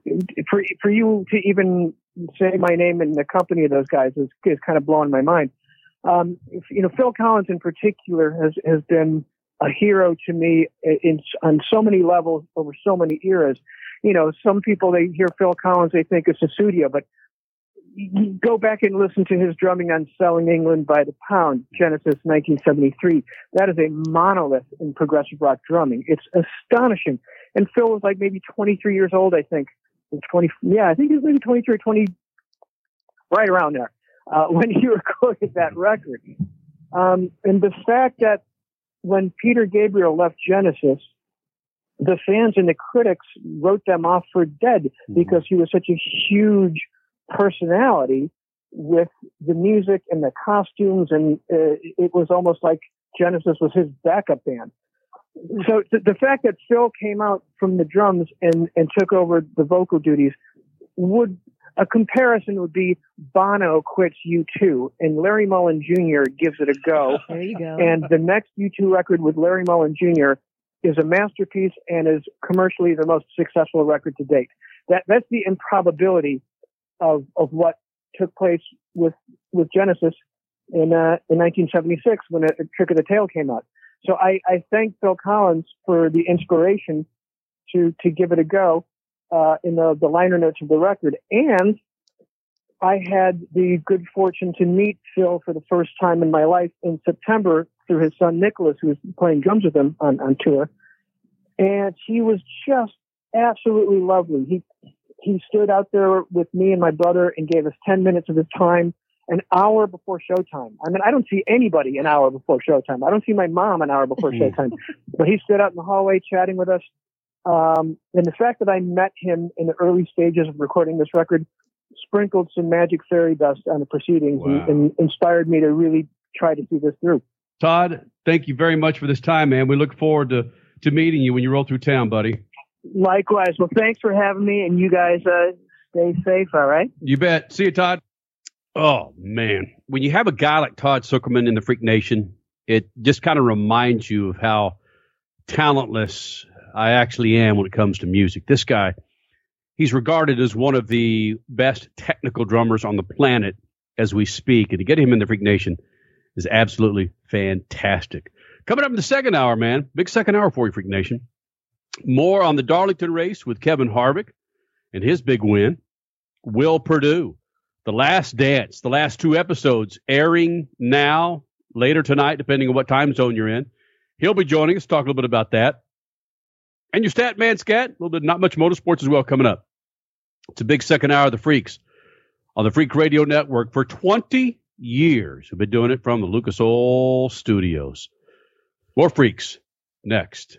for for you to even say my name in the company of those guys is is kind of blowing my mind. Um, if- you know, Phil Collins in particular has has been a hero to me in on so many levels over so many eras. You know, some people they hear Phil Collins they think it's a studio, but go back and listen to his drumming on Selling England by the Pound, Genesis 1973. That is a monolith in progressive rock drumming. It's astonishing. And Phil was like maybe 23 years old, I think. 20, yeah, I think he was maybe 23 or 20, right around there, uh, when he recorded that record. Um, and the fact that when Peter Gabriel left Genesis, the fans and the critics wrote them off for dead because he was such a huge personality with the music and the costumes, and uh, it was almost like Genesis was his backup band. So th- the fact that Phil came out from the drums and, and took over the vocal duties would a comparison would be Bono quits U2 and Larry Mullen Jr. gives it a go. There you go. And the next U2 record with Larry Mullen Jr. is a masterpiece and is commercially the most successful record to date. That that's the improbability of of what took place with with Genesis in uh, in 1976 when a, a Trick of the Tail came out. So I, I thank Phil Collins for the inspiration to to give it a go uh, in the, the liner notes of the record. And I had the good fortune to meet Phil for the first time in my life in September through his son Nicholas, who was playing drums with him on, on tour. And he was just absolutely lovely. He he stood out there with me and my brother and gave us 10 minutes of his time an hour before showtime. I mean, I don't see anybody an hour before showtime. I don't see my mom an hour before showtime. But he stood out in the hallway chatting with us. Um, and the fact that I met him in the early stages of recording this record sprinkled some magic fairy dust on the proceedings Wow. and, and inspired me to really try to see this through. Todd, thank you very much for this time, man. We look forward to to meeting you when you roll through town, buddy. Likewise. Well, thanks for having me, and you guys uh, stay safe. All right. You bet. See you, Todd. Oh man, when you have a guy like Todd Sucherman in the Freak Nation, it just kind of reminds you of how talentless I actually am when it comes to music. This guy, he's regarded as one of the best technical drummers on the planet as we speak, and to get him in the Freak Nation is absolutely fantastic. Coming up in the second hour, man, big second hour for you, Freak Nation. More on the Darlington race with Kevin Harvick and his big win. Will Perdue, The Last Dance, the last two episodes airing now, later tonight, depending on what time zone you're in. He'll be joining us, talk a little bit about that. And your stat man scat, a little bit, not much motorsports as well coming up. It's a big second hour of the Freaks on the Freak Radio Network for 20 years. We've been doing it from the Lucas Oil Studios. More Freaks next.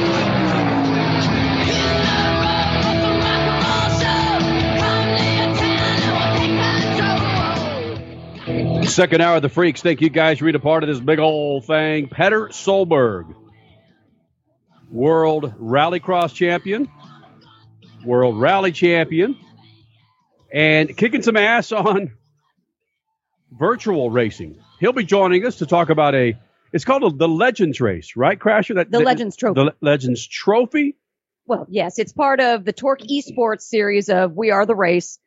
Second hour of the Freaks. Thank you guys. Read a part of this big old thing. Petter Solberg, World Rallycross champion, World Rally champion, and kicking some ass on virtual racing. He'll be joining us to talk about a. It's called the Legends Race, right, Crasher? That The Legends Trophy. The Legends Trophy. Well, yes, it's part of the Torque Esports series of We Are the Race.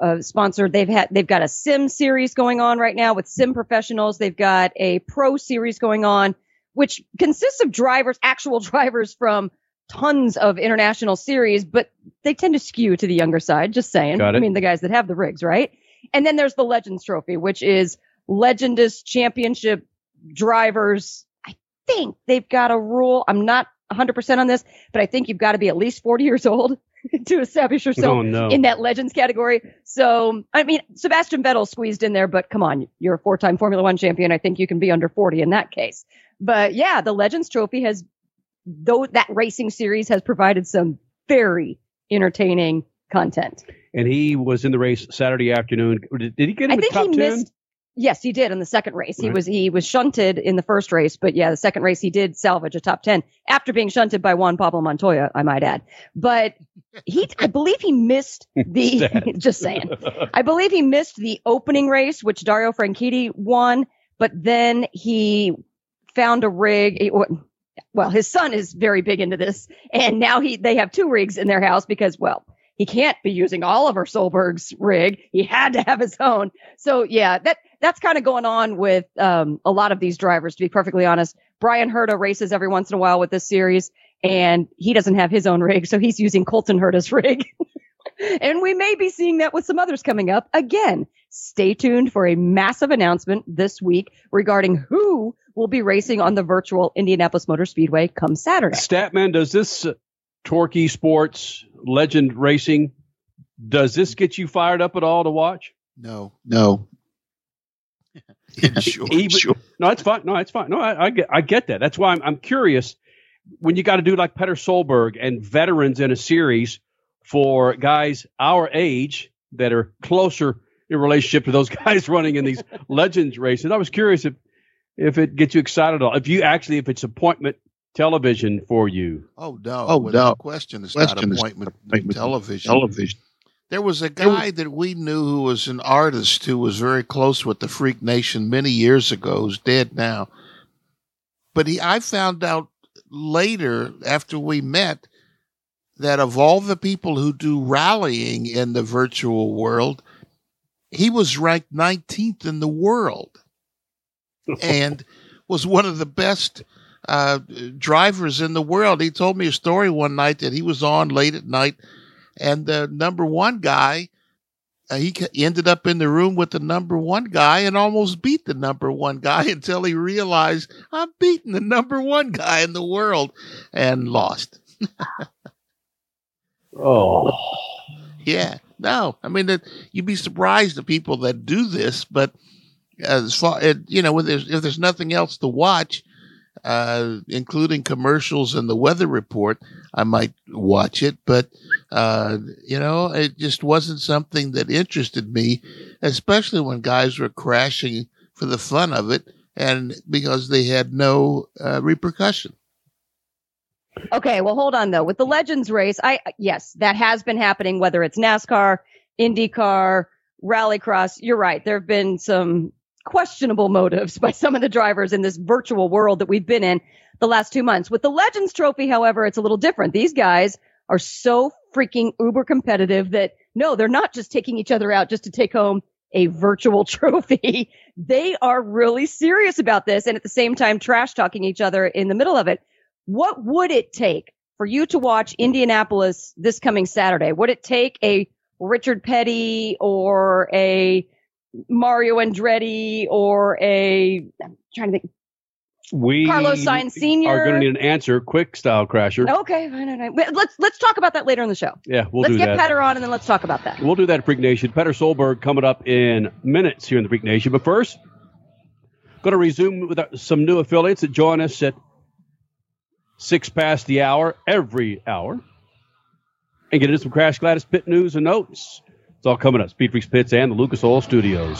Uh, sponsored. They've had they've got a sim series going on right now with sim professionals. They've got a pro series going on, which consists of drivers, actual drivers from tons of international series, but they tend to skew to the younger side. Just saying. Got it. I mean, the guys that have the rigs, right? And then there's the Legends Trophy, which is Legendist Championship drivers. I think they've got a rule. I'm not 100% on this, but I think you've got to be at least 40 years old to establish yourself Oh, no. in that Legends category. So, I mean, Sebastian Vettel squeezed in there, but come on, you're a four time Formula One champion. I think you can be under 40 in that case. But yeah, the Legends Trophy has, though that racing series has provided some very entertaining content. And he was in the race Saturday afternoon. Did, he get in I the top he 10? missed. Yes, he did in the second race. He was he was shunted in the first race, but yeah, the second race he did salvage a top ten after being shunted by Juan Pablo Montoya, I might add. But he, I believe he missed the. Just saying, I believe he missed the opening race, which Dario Franchitti won. But then he found a rig. he- Well, his son is very big into this, and now he they have two rigs in their house because well. He can't be using Oliver Solberg's rig. He had to have his own. So yeah, that that's kind of going on with um, a lot of these drivers. To be perfectly honest, Bryan Herta races every once in a while with this series, and he doesn't have his own rig, so he's using Colton Herta's rig. and we may be seeing that with some others coming up. Again, stay tuned for a massive announcement this week regarding who will be racing on the virtual Indianapolis Motor Speedway come Saturday. Statman, does this uh, Torque Esports Legend Racing, does this get you fired up at all to watch? No, no. sure, Even- No, it's fine. No, it's fine. No, I, I get, I get that. That's why I'm, I'm curious when you got to do like Petter Solberg and veterans in a series for guys our age that are closer in relationship to those guys running in these legends races. I was curious if if it gets you excited at all. If you actually, if it's appointment television for you. Oh no! Oh, without no. question, it's Question not is appointment, appointment television. television. There was a guy that we knew who was an artist who was very close with the Freak Nation many years ago. Who's dead now, but he. I found out later after we met that of all the people who do rallying in the virtual world, he was ranked 19th in the world and was one of the best uh, drivers in the world. He told me a story one night that he was on late at night, and the number one guy, uh, he ended up in the room with the number one guy and almost beat the number one guy until he realized I'm beating the number one guy in the world and lost. Oh, Yeah, no, I mean that you'd be surprised the people that do this, but as far it, you know, when there's, if there's nothing else to watch, uh, including commercials and the weather report, I might watch it. But uh, you know, it just wasn't something that interested me, especially when guys were crashing for the fun of it and because they had no uh, repercussion. Okay, well, hold on though. With the Legends race, I yes, that has been happening. Whether it's NASCAR, IndyCar, Rallycross, you're right. There have been some questionable motives by some of the drivers in this virtual world that we've been in the last two months. With the Legends Trophy, however, it's a little different. These guys are so freaking uber competitive that no, they're not just taking each other out just to take home a virtual trophy. they are really serious about this and at the same time trash talking each other in the middle of it. What would it take for you to watch Indianapolis this coming Saturday? Would it take a Richard Petty or a Mario Andretti or a I'm trying to think. We Carlos Sainz Sr.. are going to need an answer, quick style crasher. Okay, fine, fine, fine. Let's let's talk about that later in the show. Yeah, we'll let's do get that. Petter on and then let's talk about that. We'll do that at Freak Nation. Petter Solberg coming up in minutes here in the Freak Nation. But first, going to resume with some new affiliates that join us at six past the hour every hour and get into some Crash Gladys pit news and notes. It's all coming up. Speed Freaks Pits and the Lucas Oil Studios.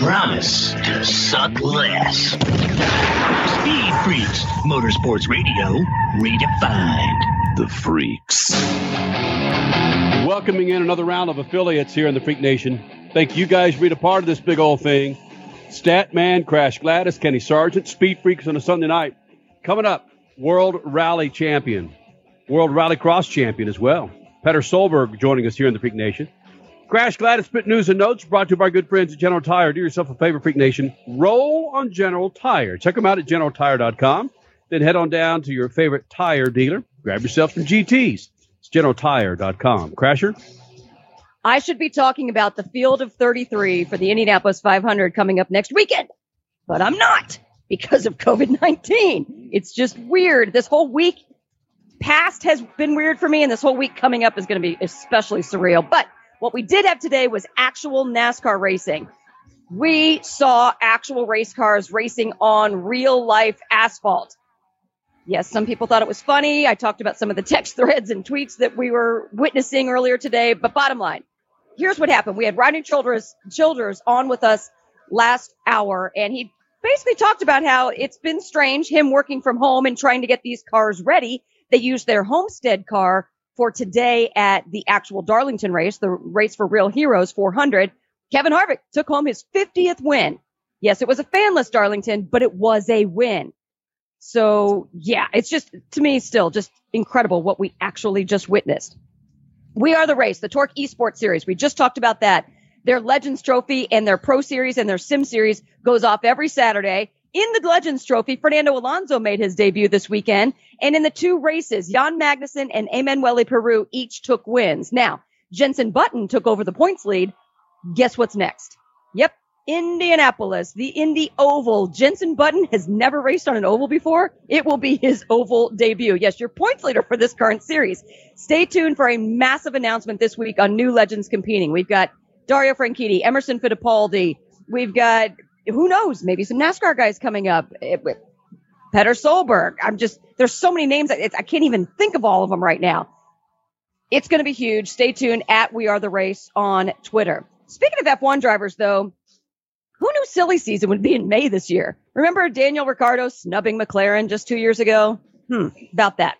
Promise to suck less. Speed Freaks, Motorsports Radio, redefined. The Freaks. Welcoming in another round of affiliates here in the Freak Nation. Thank you guys for being a part of this big old thing. Statman, Crash Gladys, Kenny Sargent, Speed Freaks on a Sunday night. Coming up, World Rally Champion, World Rally Cross Champion as well. Petter Solberg joining us here in the Freak Nation. Crash Gladys Spit News and Notes brought to you by good friends at General Tire. Do yourself a favor, Freak Nation. Roll on General Tire. Check them out at generaltire.com. Then head on down to your favorite tire dealer. Grab yourself some GTs. It's generaltire.com. Crasher? I should be talking about the field of 33 for the Indianapolis 500 coming up next weekend, but I'm not because of COVID 19. It's just weird. This whole week past has been weird for me, and this whole week coming up is going to be especially surreal. But what we did have today was actual NASCAR racing. We saw actual race cars racing on real life asphalt. Yes, some people thought it was funny. I talked about some of the text threads and tweets that we were witnessing earlier today. But bottom line, here's what happened. We had Rodney Childers, Childers on with us last hour, and he basically talked about how it's been strange him working from home and trying to get these cars ready. They used their Homestead car for today at the actual Darlington race, the race for Real Heroes 400. Kevin Harvick took home his 50th win. Yes, it was a fanless Darlington, but it was a win. So yeah, it's just to me still just incredible what we actually just witnessed. We are the race, the Torque Esports Series. We just talked about that. Their Legends Trophy and their Pro Series and their Sim Series goes off every Saturday. In the Legends Trophy, Fernando Alonso made his debut this weekend. And in the two races, Jan Magnussen and Emanuele Pirro each took wins. Now, Jenson Button took over the points lead. Guess what's next? Yep, Indianapolis, the Indy Oval. Jenson Button has never raced on an oval before. It will be his oval debut. Yes, your points leader for this current series. Stay tuned for a massive announcement this week on new legends competing. We've got Dario Franchitti, Emerson Fittipaldi. We've got who knows, maybe some NASCAR guys coming up. Eh, Petter Solberg. I'm just there's so many names. It's, I can't even think of all of them right now. It's going to be huge. Stay tuned at We Are the Race on Twitter. Speaking of F1 drivers, though, who knew silly season would be in May this year? Remember Daniel Ricciardo snubbing McLaren just two years ago? Hmm, about that.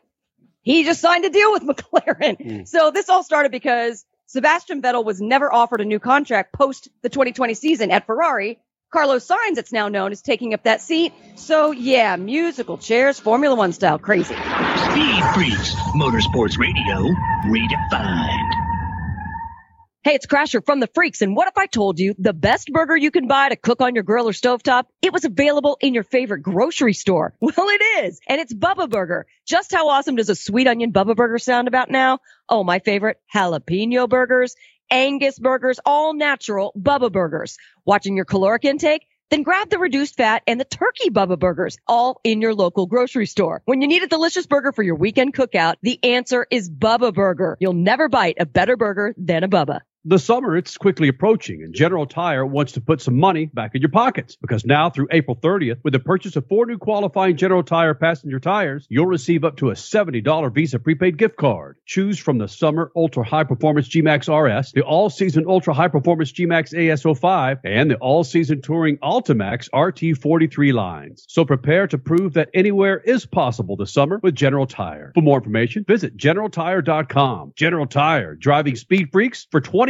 He just signed a deal with McLaren. So this all started because Sebastian Vettel was never offered a new contract post the 2020 season at Ferrari. Carlos Sainz, it's now known, is taking up that seat. So yeah, musical chairs, Formula One style, crazy. Speed Freaks, Motorsports Radio, redefined. Hey, it's Crasher from the Freaks. And what if I told you the best burger you can buy to cook on your grill or stovetop? It was available in your favorite grocery store. Well, it is. And it's Bubba Burger. Just how awesome does a sweet onion Bubba Burger sound about now? Oh, my favorite jalapeno burgers, Angus burgers, all natural Bubba Burgers. Watching your caloric intake? Then grab the reduced fat and the turkey Bubba burgers, all in your local grocery store. When you need a delicious burger for your weekend cookout, the answer is Bubba Burger. You'll never bite a better burger than a Bubba. The summer, it's quickly approaching, and General Tire wants to put some money back in your pockets because now through April 30th, with the purchase of four new qualifying General Tire passenger tires, you'll receive up to a $70 Visa prepaid gift card. Choose from the Summer Ultra High Performance G-Max RS, the All Season Ultra High Performance G-Max AS05, and the All Season Touring Altimax RT43 lines. So prepare to prove that anywhere is possible this summer with General Tire. For more information, visit generaltire.com. General Tire, driving speed freaks for 20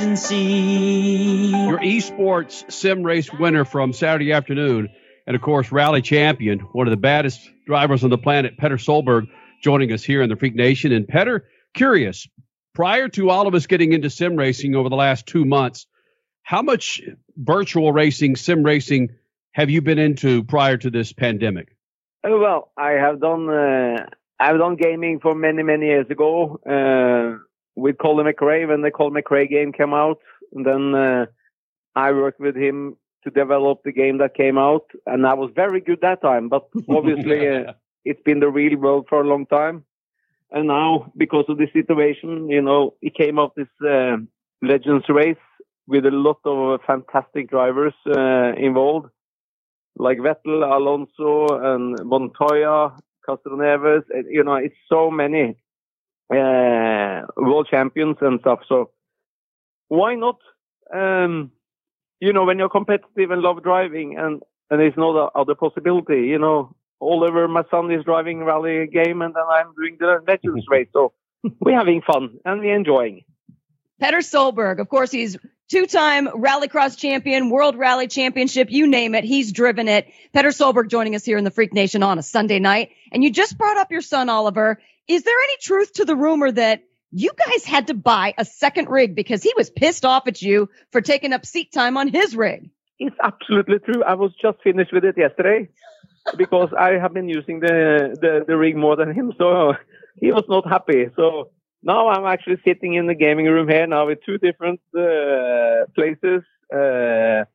Virgin. Your esports sim race winner from Saturday afternoon, and of course, rally champion, one of the baddest drivers on the planet, Petter Solberg, joining us here in the Freak Nation. And Petter, curious, prior to all of us getting into sim racing over the last two months, how much virtual racing, sim racing, have you been into prior to this pandemic? Oh, well, I have done uh, I've done gaming for many many years ago uh, with Colin McRae when the Colin McRae game came out, and then uh, I worked with him to develop the game that came out, and I was very good that time. But obviously, uh, it's been the real world for a long time, and now because of this situation, you know, it came out this uh, Legends race with a lot of fantastic drivers uh, involved like Vettel, Alonso, and Montoya, Castroneves. uh, You know, it's so many uh, world champions and stuff. So why not? Um, you know, when you're competitive and love driving, and and there's no other possibility. You know, Oliver, my son, is driving rally game, and then I'm doing the Legends race. So we're having fun and we're enjoying. Petter Solberg, of course, he's two-time Rallycross champion, World Rally Championship, you name it, he's driven it. Petter Solberg joining us here in the Freak Nation on a Sunday night. And you just brought up your son, Oliver. Is there any truth to the rumor that you guys had to buy a second rig because he was pissed off at you for taking up seat time on his rig? It's absolutely true. I was just finished with it yesterday because I have been using the, the, the rig more than him. So he was not happy. So now I'm actually sitting in the gaming room here now with two different uh, places. Uh,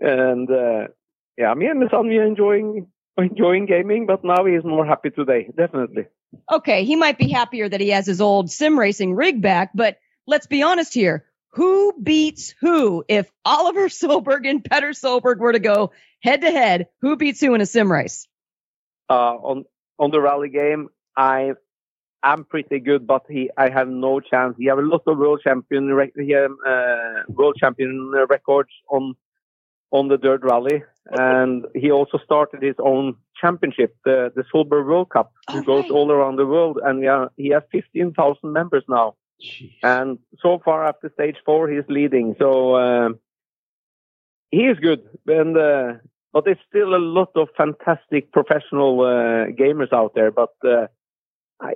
and uh, yeah, me and my son, we are enjoying, enjoying gaming, but now he is more happy today. Definitely. Okay, he might be happier that he has his old sim racing rig back, but let's be honest here. Who beats who? If Oliver Solberg and Petter Solberg were to go head to head, who beats who in a sim race? uh, on on the rally game, I am pretty good, but he I have no chance. He have a lot of world champion rec- he uh, world champion records on on the dirt rally, and he also started his own championship, the the Solberg World Cup, who goes all around the world, and we are, he has fifteen thousand members now. And so far after stage four, he's leading. So um, he is good, and uh, but there's still a lot of fantastic professional uh, gamers out there. But uh,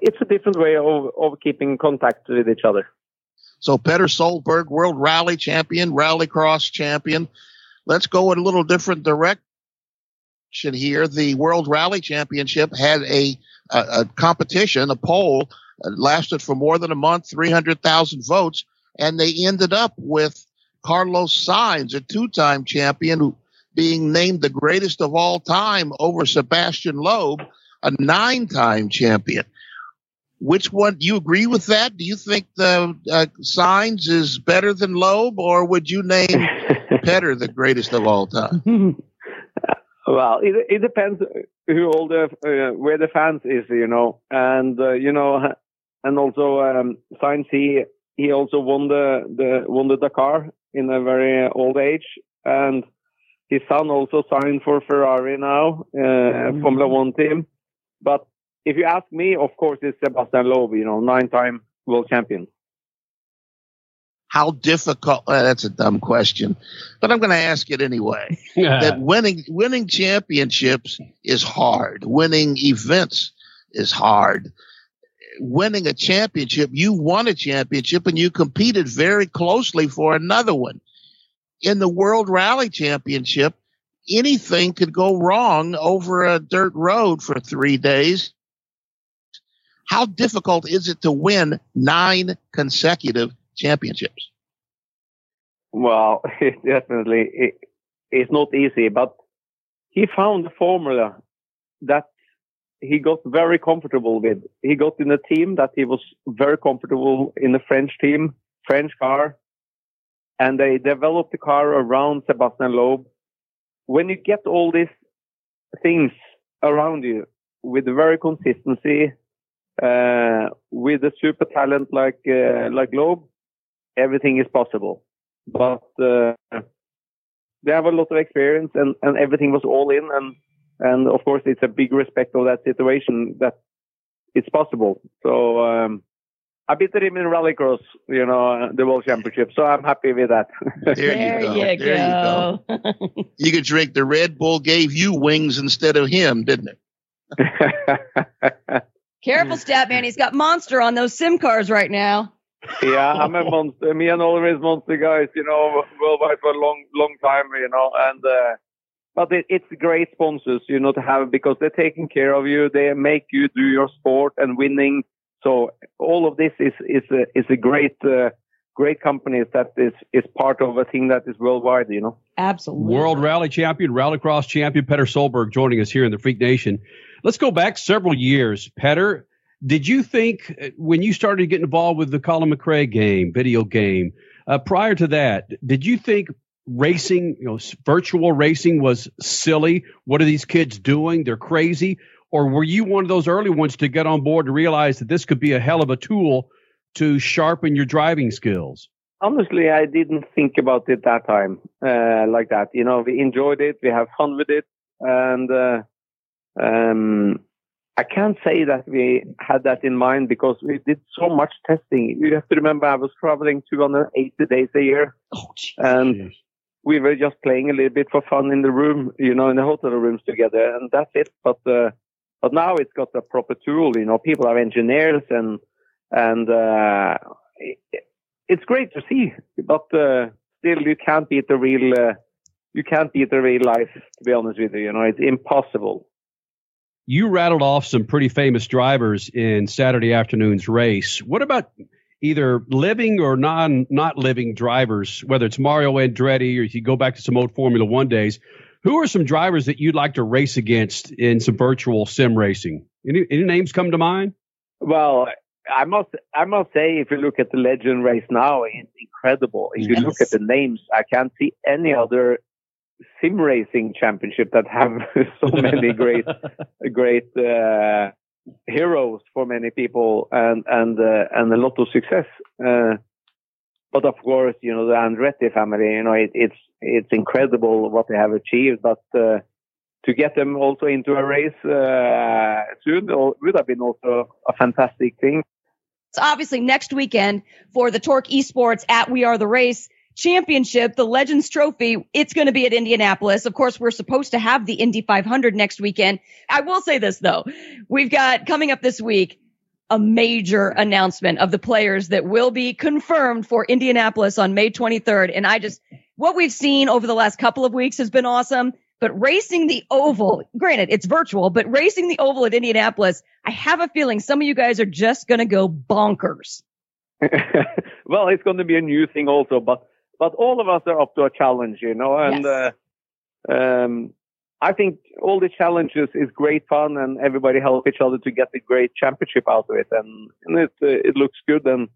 it's a different way of, of keeping contact with each other. So Petter Solberg, World Rally Champion, Rallycross Champion. Let's go in a little different direction here, the World Rally Championship had a, a, a competition, a poll, uh, lasted for more than a month, 300,000 votes, and they ended up with Carlos Sainz, a two-time champion, who, being named the greatest of all time over Sebastian Loeb, a nine-time champion. Which one do you agree with that? Do you think the uh, Sainz is better than Loeb, or would you name Petter the greatest of all time? Well, it, it depends who all the uh, where the fans is, you know, and uh, you know, and also um, Sainz he he also won the the won the Dakar in a very old age, and his son also signed for Ferrari now, uh, mm-hmm. Formula One team. But if you ask me, of course, it's Sebastian Loeb, you know, nine-time world champion how difficult well, that's a dumb question but i'm going to ask it anyway that winning winning championships is hard. Winning events is hard. Winning a championship you won a championship and you competed very closely for another one. In the world rally championship anything could go wrong over a dirt road for 3 days. How difficult is it to win nine consecutive championships? Well, it definitely it, it's not easy, but he found a formula that he got very comfortable with. He got in a team that he was very comfortable in the French team, French car, and they developed the car around Sebastian Loeb. When you get all these things around you with very consistency, uh, with a super talent like uh, like Loeb, everything is possible. But uh, they have a lot of experience, and, and everything was all in. And and of course, it's a big respect of that situation that it's possible. So um, I beat him in rallycross, you know, the world championship. So I'm happy with that. there, there you go. You there go. you go. you could drink the Red Bull gave you wings instead of him, didn't it? Careful, Statman. He's got monster on those sim cars right now yeah, I'm a monster. Me and Oliver is monster guys, you know, worldwide for a long, long time, you know, and, uh, but it, it's great sponsors, you know, to have because they're taking care of you. They make you do your sport and winning. So all of this is, is a, is a great, uh, great companies that is, is part of a thing that is worldwide, you know. Absolutely. World Rally Champion, Rallycross Champion, Petter Solberg joining us here in the Freak Nation. Let's go back several years. Petter, did you think uh, when you started getting involved with the Colin McRae game, video game, uh, prior to that, did you think racing, you know, virtual racing was silly? What are these kids doing? They're crazy. Or were you one of those early ones to get on board to realize that this could be a hell of a tool to sharpen your driving skills? Honestly, I didn't think about it that time uh, like that. You know, we enjoyed it, we have fun with it, and uh, um, I can't say that we had that in mind because we did so much testing. You have to remember I was traveling 280 days a year. Oh, and we were just playing a little bit for fun in the room, you know, in the hotel rooms together. And that's it. But, uh, but now it's got a proper tool, you know, people are engineers and, and, uh, it, it's great to see, but, uh, still you can't beat the real, uh, you can't beat the real life, to be honest with you. You know, it's impossible you rattled off some pretty famous drivers in Saturday afternoon's race. What about either living or non not living drivers, whether it's Mario Andretti or if you go back to some old Formula One days? Who are some drivers that you'd like to race against in some virtual sim racing? Any, any names come to mind? Well, I must I must say, if you look at the Legend race now, it's incredible. If yes. you look at the names, I can't see any other sim racing championship that have so many great great uh, heroes for many people and and uh, and a lot of success. Uh, but of course, you know the Andretti family. You know it, it's it's incredible what they have achieved. But uh, to get them also into a race uh, soon would have been also a fantastic thing. It's obviously next weekend for the Torque Esports at We Are the Race championship, the Legends Trophy, it's going to be at Indianapolis. Of course, we're supposed to have the Indy 500 next weekend. I will say this though. We've got coming up this week a major announcement of the players that will be confirmed for Indianapolis on May 23rd. And I just, what we've seen over the last couple of weeks has been awesome. But racing the oval, granted, it's virtual, but racing the oval at Indianapolis, I have a feeling some of you guys are just going to go bonkers. well, it's going to be a new thing also, but but all of us are up to a challenge, you know, and Yes. uh, um, I think all the challenges is great fun, and everybody help each other to get the great championship out of it, and, and it uh, it looks good. And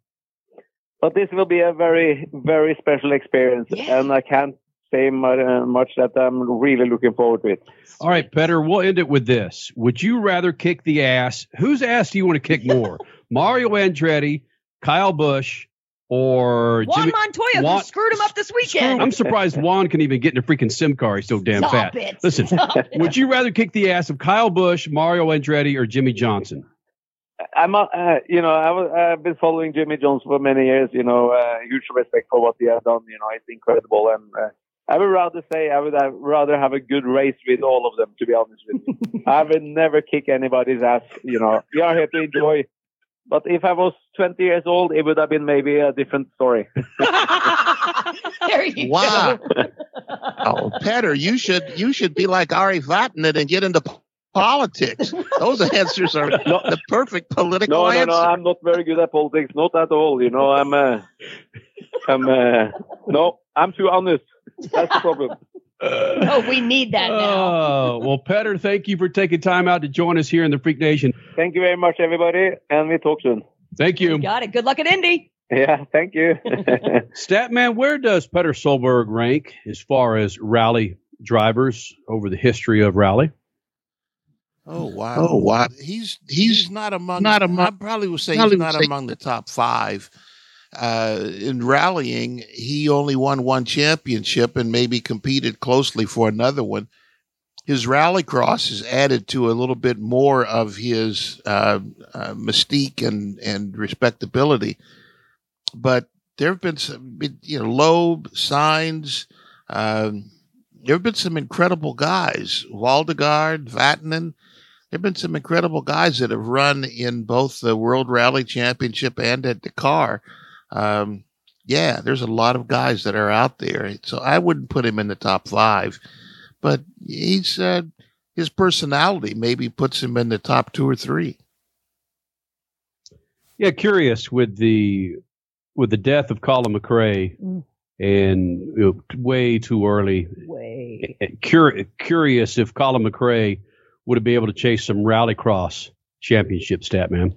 but this will be a very very special experience, and I can't say much, uh, much that I'm really looking forward to it. All right, Petter, we'll end it with this. Would you rather kick the ass? Whose ass do you want to kick more? Mario Andretti, Kyle Busch, or Juan Jimmy Montoya, Juan- who screwed him up this weekend. I'm surprised Juan can even get in a freaking sim car. He's so damn Stop fat. it. Listen, Stop it. would you rather kick the ass of Kyle Busch, Mario Andretti, or Jimmie Johnson? I'm, uh, you know, I was, I've been following Jimmy Jones for many years. You know, uh, huge respect for what he has done. You know, it's incredible, and uh, I would rather say I would have, rather have a good race with all of them. To be honest with you, I would never kick anybody's ass. You know, we are here to enjoy. But if I was 20 years old, it would have been maybe a different story. there you Wow. oh, Petter, you should you should be like Ari Vatanen and get into politics. Those answers are the perfect political No, no, answer. no. I'm not very good at politics. Not at all. You know, I'm. Uh, I'm. Uh, no, I'm too honest. That's the problem. oh, we need that now. Oh, well, Petter, thank you for taking time out to join us here in the Freak Nation. Thank you very much, everybody, and we talk soon. Thank you. Got it. Good luck at Indy. Yeah, thank you. Statman, where does Petter Solberg rank as far as rally drivers over the history of rally? Oh wow! Oh, wow. He's he's not among not among- I probably would say probably he's not say- among the top five. Uh, in rallying, he only won one championship and maybe competed closely for another one. His rallycross has added to a little bit more of his uh, uh, mystique and and respectability. But there have been some, you know, Loeb, Sainz. Um, there have been some incredible guys, Waldegard, Vatanen. There have been some incredible guys that have run in both the World Rally Championship and at Dakar. Um, yeah, there's a lot of guys that are out there. So I wouldn't put him in the top five, but he's uh, his personality maybe puts him in the top two or three. Yeah, curious with the with the death of Colin McRae Mm. and you know, way too early. Way. Cur- curious if Colin McRae would have been able to chase some rallycross championship stat man.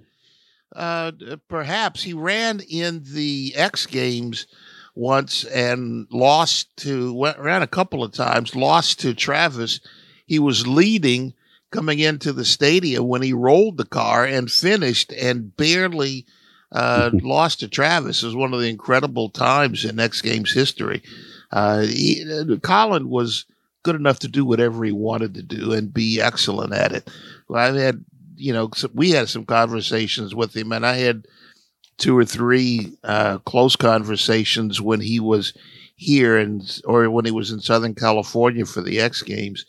Uh, perhaps he ran in the X Games once and lost to went, ran a couple of times, lost to Travis. He was leading coming into the stadium when he rolled the car and finished and barely uh, lost to Travis. It was one of the incredible times in X Games history. Uh, he, uh, Colin was good enough to do whatever he wanted to do and be excellent at it. I've had, you know, we had some conversations with him, and I had two or three uh, close conversations when he was here and or when he was in Southern California for the X Games,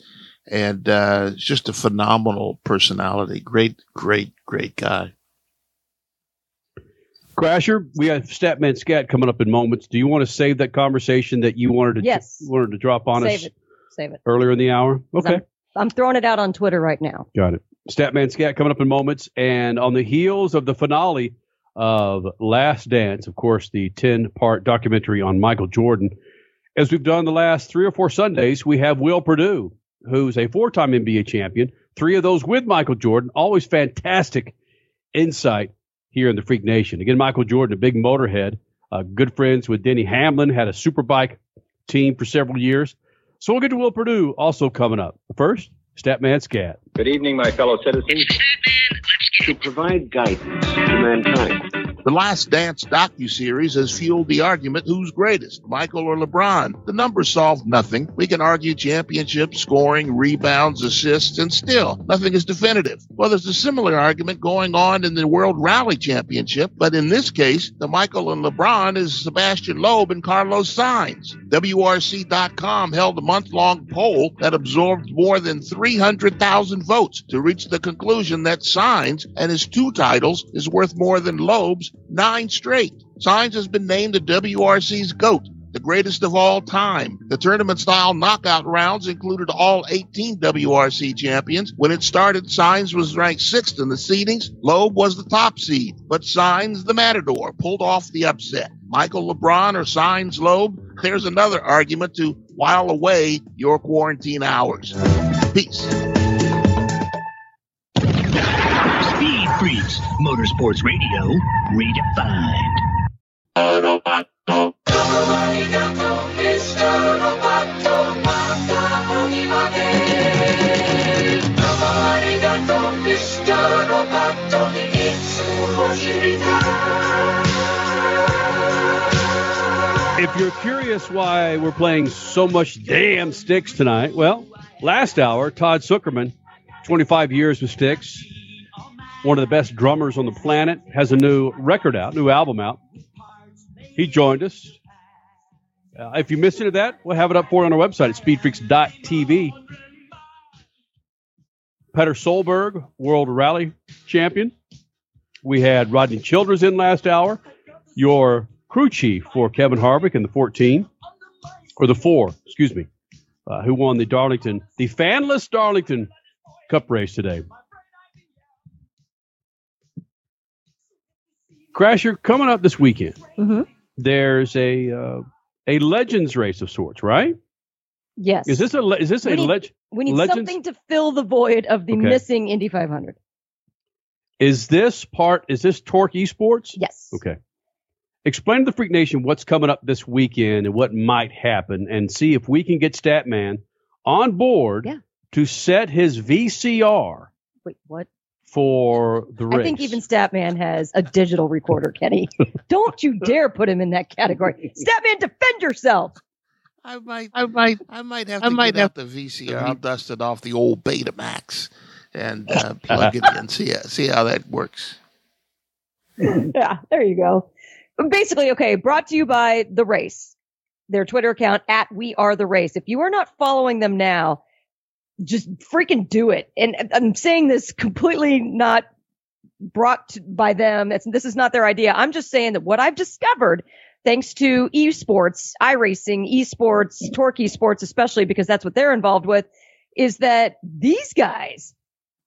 and uh, just a phenomenal personality. Great, great, great guy. Crasher, we have Statman Scat coming up in moments. Do you want to save that conversation that you wanted to Yes. wanted to drop on Save us it. Save it. earlier in the hour? Okay. I'm, I'm throwing it out on Twitter right now. Got it. Statman Scat coming up in moments. And on the heels of the finale of Last Dance, of course, the 10 part documentary on Michael Jordan, as we've done the last three or four Sundays, we have Will Perdue, who's a four time NBA champion, three of those with Michael Jordan. Always fantastic insight here in the Freak Nation. Again, Michael Jordan, a big motorhead, uh, good friends with Denny Hamlin, had a superbike team for several years. So we'll get to Will Perdue also coming up. First, Statman Scat. Good evening, my fellow citizens. To provide guidance to mankind. The Last Dance docu-series has fueled the argument who's greatest, Michael or LeBron. The numbers solve nothing. We can argue championships, scoring, rebounds, assists, and still nothing is definitive. Well, there's a similar argument going on in the World Rally Championship, but in this case, the Michael and LeBron is Sebastian Loeb and Carlos Sainz. WRC.com held a month-long poll that absorbed more than 300,000 votes to reach the conclusion that Sainz and his two titles is worth more than Loeb's nine straight. Sainz has been named the WRC's GOAT the greatest of all time. The tournament style knockout rounds included all 18 WRC champions. When it started, Sainz was ranked sixth in the seedings. Loeb was the top seed, but Sainz, the Matador, pulled off the upset. Michael LeBron or Sainz Loeb? There's another argument to while away your quarantine hours. Peace. Motorsports Radio, redefined. If you're curious why we're playing so much damn Styx tonight, well, last hour, Todd Sucherman, 25 years with Styx, one of the best drummers on the planet, has a new record out, new album out. He joined us. Uh, if you missed any of that, we'll have it up for you on our website at speedfreaks.tv. Petter Solberg, World Rally Champion. We had Rodney Childers in last hour. Your crew chief for Kevin Harvick in the 14, or the 4, excuse me, uh, who won the Darlington, the fanless Darlington Cup race today. Crasher, coming up this weekend, Mm-hmm. there's a uh, a Legends race of sorts, right? Yes. Is this a le- is this we a need, leg- we need Legends? something to fill the void of the Okay. missing Indy 500. Is this part? Is this Torque Esports? Yes. Okay. Explain to the Freak Nation what's coming up this weekend and what might happen, and see if we can get Statman on board Yeah. to set his VCR Wait, what? For the race. I think even Statman has a digital recorder, Kenny. Don't you dare put him in that category. Statman, defend yourself. I might, I might, I might have to might get out the VCR. I'll dust it off the old Betamax and uh, plug it in. See, see how that works. yeah, there you go. Basically, okay, brought to you by The Race, their Twitter account at We Are The Race. If you are not following them now, just freaking do it. And I'm saying this completely not brought to, by them. It's, this is not their idea. I'm just saying that what I've discovered, thanks to esports, iRacing, esports, Torque esports, especially because that's what they're involved with, is that these guys,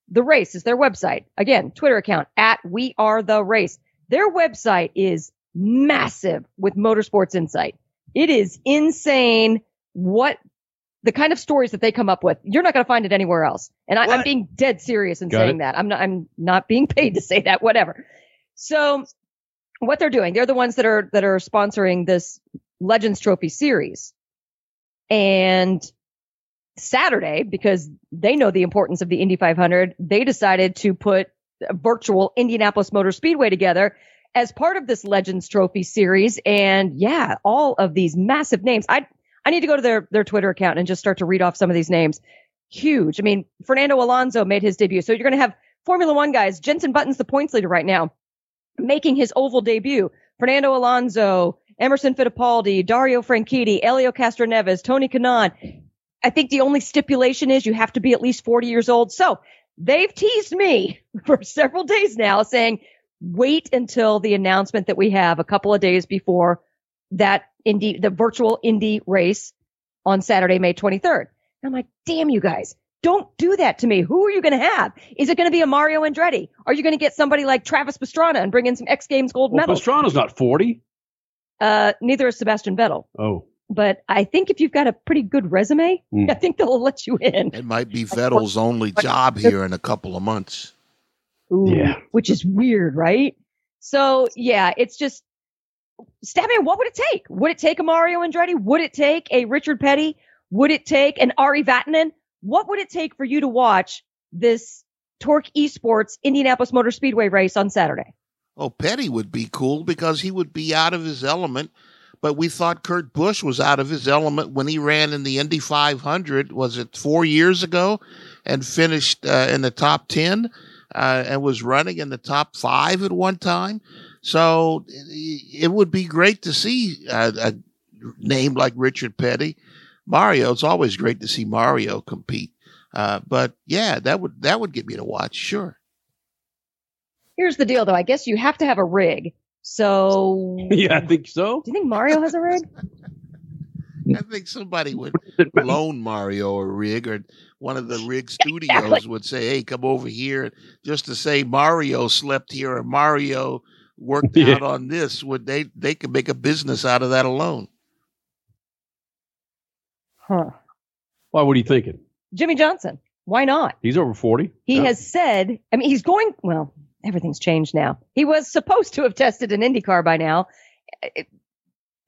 the race is their website. Again, Twitter account at We Are The Race. Their website is massive with motorsports insight. It is insane what the kind of stories that they come up with. You're not going to find it anywhere else. And I, I'm being dead serious in Got saying it. that. I'm not, I'm not being paid to say that, whatever. So what they're doing, they're the ones that are, that are sponsoring this Legends Trophy series. And Saturday, because they know the importance of the Indy 500, they decided to put a virtual Indianapolis Motor Speedway together as part of this Legends Trophy series. And yeah, all of these massive names. I I need to go to their their Twitter account and just start to read off some of these names. Huge. I mean, Fernando Alonso made his debut. So you're going to have Formula One guys. Jenson Button's the points leader right now, making his oval debut. Fernando Alonso, Emerson Fittipaldi, Dario Franchitti, Elio Castroneves, Tony Kanaan. I think the only stipulation is you have to be at least 40 years old. So they've teased me for several days now saying, wait until the announcement that we have a couple of days before that Indy, the virtual Indy race on Saturday, May 23rd. And I'm like, damn you guys. Don't do that to me. Who are you going to have? Is it going to be a Mario Andretti? Are you going to get somebody like Travis Pastrana and bring in some X Games gold well, medals? Pastrana's not 40. Uh, neither is Sebastian Vettel. Oh. But I think if you've got a pretty good resume, Hmm. I think they'll let you in. It might be Vettel's only job here in a couple of months. Ooh, Which is weird, right? So yeah, it's just Statman, what would it take? Would it take a Mario Andretti? Would it take a Richard Petty? Would it take an Ari Vatanen? What would it take for you to watch this Torque Esports Indianapolis Motor Speedway race on Saturday? Oh, Petty would be cool because he would be out of his element. But we thought Kurt Busch was out of his element when he ran in the Indy 500. Was it four years ago? And finished uh, in the top 10 uh, and was running in the top five at one time. So it it would be great to see a, a name like Richard Petty. Mario, it's always great to see Mario compete. Uh, but yeah, that would that would get me to watch. Sure. Here's the deal though. I guess you have to have a rig. So yeah, I think so. Do you think Mario has a rig? I think somebody would loan Mario a rig, or one of the rig studios would say, "Hey, come over here," just to say Mario slept here or Mario worked Yeah. out on this. Would they? They could make a business out of that alone. Huh. Why? What are you thinking? Jimmie Johnson. Why not? He's over forty. He Yeah. has said, I mean, he's going, well, everything's changed now. He was supposed to have tested an IndyCar by now. It-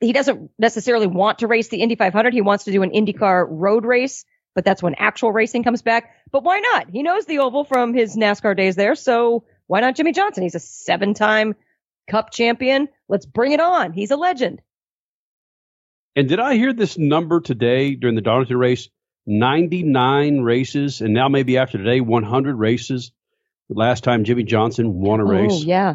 he doesn't necessarily want to race the Indy 500. He wants to do an IndyCar road race, but that's when actual racing comes back. But why not? He knows the oval from his NASCAR days there. So why not Jimmie Johnson? He's a seven time cup champion. Let's bring it on. He's a legend. And did I hear this number today during the Darlington race? 99 races, and now maybe after today, 100 races. The last time Jimmie Johnson won a race. Oh, yeah.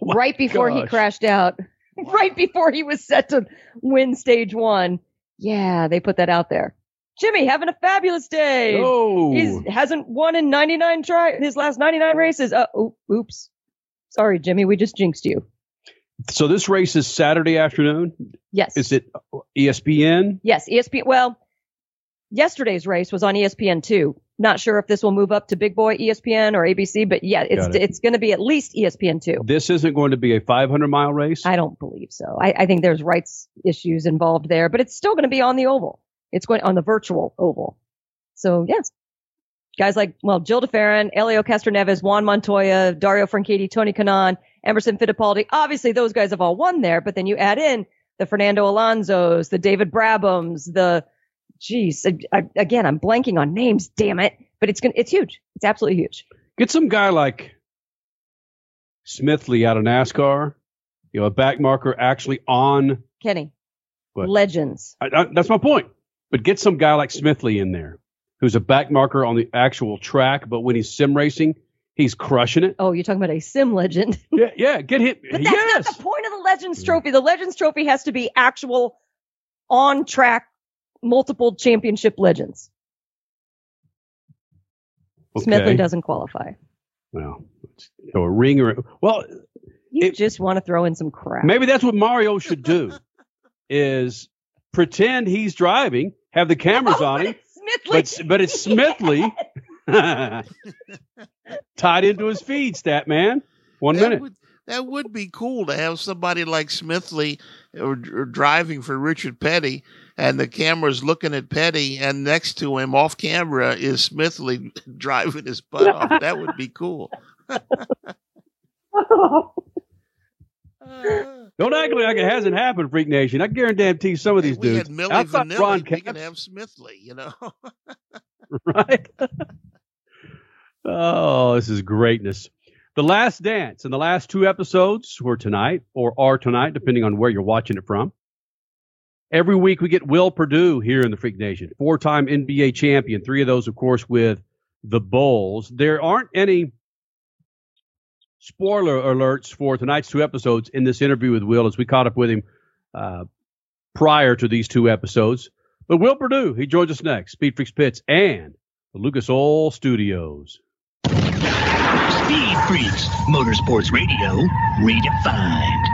right before he crashed out, right before he was set to win stage one. Yeah, they put that out there. Jimmy having a fabulous day. Oh. He hasn't won in 99 try his last 99 races. Uh, oh, oops. Sorry, Jimmy, we just jinxed you. So this race is Saturday afternoon. Yes. Is it ESPN? Yes, ESPN. Well, yesterday's race was on ESPN two. Not sure if this will move up to Big Boy ESPN or ABC, but yeah, it's it. it's going to be at least ESPN two. This isn't going to be a 500 mile race. I don't believe so. I, I think there's rights issues involved there, but it's still going to be on the oval. It's going on the virtual oval. So yes, guys like well, Gil de Ferran, Elio Castroneves, Juan Montoya, Dario Franchitti, Tony Kanaan, Emerson Fittipaldi. Obviously, those guys have all won there, but then you add in the Fernando Alonso's, the David Brabhams, the geez, I, I, again, I'm blanking on names. Damn it! But it's gonna, it's huge. It's absolutely huge. Get some guy like Smithley out of NASCAR. You know, a back marker actually on. Kenny, What? legends. I, that's my point. But get some guy like Smithley in there, who's a back marker on the actual track, but when he's sim racing, he's crushing it. Oh, you're talking about a sim legend. Yeah, yeah. Get him. But that's yes. not the point of the Legends mm. Trophy. The Legends Trophy has to be actual on track multiple championship legends. Okay. Smithley doesn't qualify. Well, so a ring or well, You just want to throw in some crap. maybe that's what Mario should do, is pretend he's driving, have the cameras oh, on him, but but it's Smithley tied into his feed, stat man. One that minute. Would, that would be cool to have somebody like Smithley or, or driving for Richard Petty, and the camera's looking at Petty, and next to him, off camera, is Smithley driving his butt off. That would be cool. Don't act like it hasn't happened, Freak Nation. I guarantee some of these we dudes. had Millie outside Ron Vanilli. We Capps, have Smithley, you know. right? oh, this is greatness. The Last Dance and the last two episodes were tonight or are tonight, depending on where you're watching it from. Every week we get Will Perdue here in the Freak Nation, four time NBA champion, three of those, of course, with the Bulls. There aren't any spoiler alerts for tonight's two episodes in this interview with Will as we caught up with him uh, prior to these two episodes. But Will Perdue, he joins us next. Speed Freaks Pits and the Lucas Oil Studios. Speed Freaks, Motorsports Radio, redefined.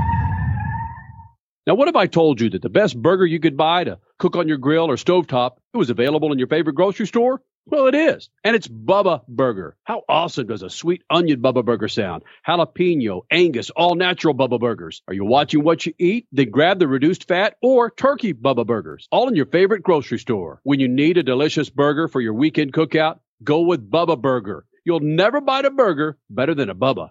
Now, what if I told you that the best burger you could buy to cook on your grill or stovetop, it was available in your favorite grocery store? Well, it is. And it's Bubba Burger. How awesome does a sweet onion Bubba Burger sound? Jalapeno, Angus, all natural Bubba Burgers. Are you watching what you eat? Then grab the reduced fat or turkey Bubba Burgers, all in your favorite grocery store. When you need a delicious burger for your weekend cookout, go with Bubba Burger. You'll never bite a burger better than a Bubba.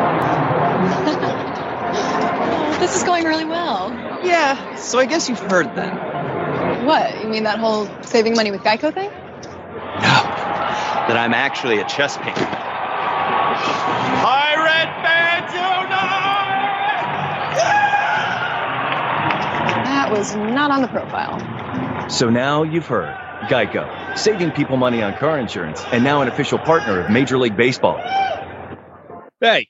This is going really well. Yeah, so I guess you've heard then. What? You mean that whole saving money with Geico thing? No, that I'm actually a chess painter. Pirate fans unite! that was not on the profile. So now you've heard. Geico, saving people money on car insurance, and now an official partner of Major League Baseball. Hey,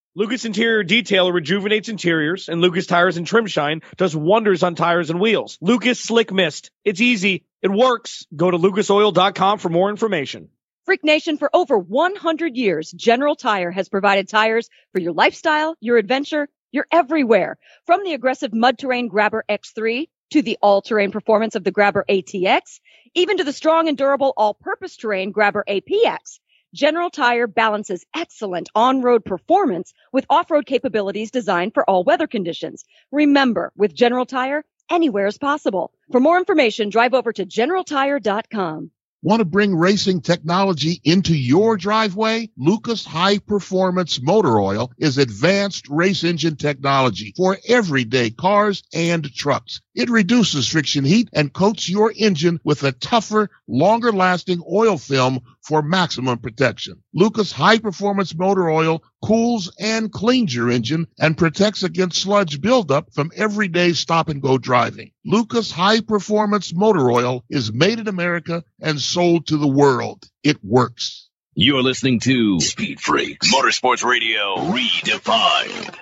Lucas Interior Detailer rejuvenates interiors, and Lucas Tires and Trim Shine does wonders on tires and wheels. Lucas Slick Mist. It's easy. It works. Go to lucasoil.com for more information. Freak Nation, for over 100 years, General Tire has provided tires for your lifestyle, your adventure, your everywhere. From the aggressive mud terrain Grabber X3 to the all terrain performance of the Grabber ATX, even to the strong and durable all purpose terrain Grabber APX. General Tire balances excellent on-road performance with off-road capabilities designed for all weather conditions. Remember, with General Tire, anywhere is possible. For more information, drive over to generaltire.com. Want to bring racing technology into your driveway? Lucas High Performance Motor Oil is advanced race engine technology for everyday cars and trucks. It reduces friction heat and coats your engine with a tougher, longer lasting oil film for maximum protection. Lucas High Performance Motor Oil cools and cleans your engine and protects against sludge buildup from everyday stop and go driving. Lucas High Performance Motor Oil is made in America and sold to the world. It works. You're listening to Speed Freaks Motorsports Radio Redefined.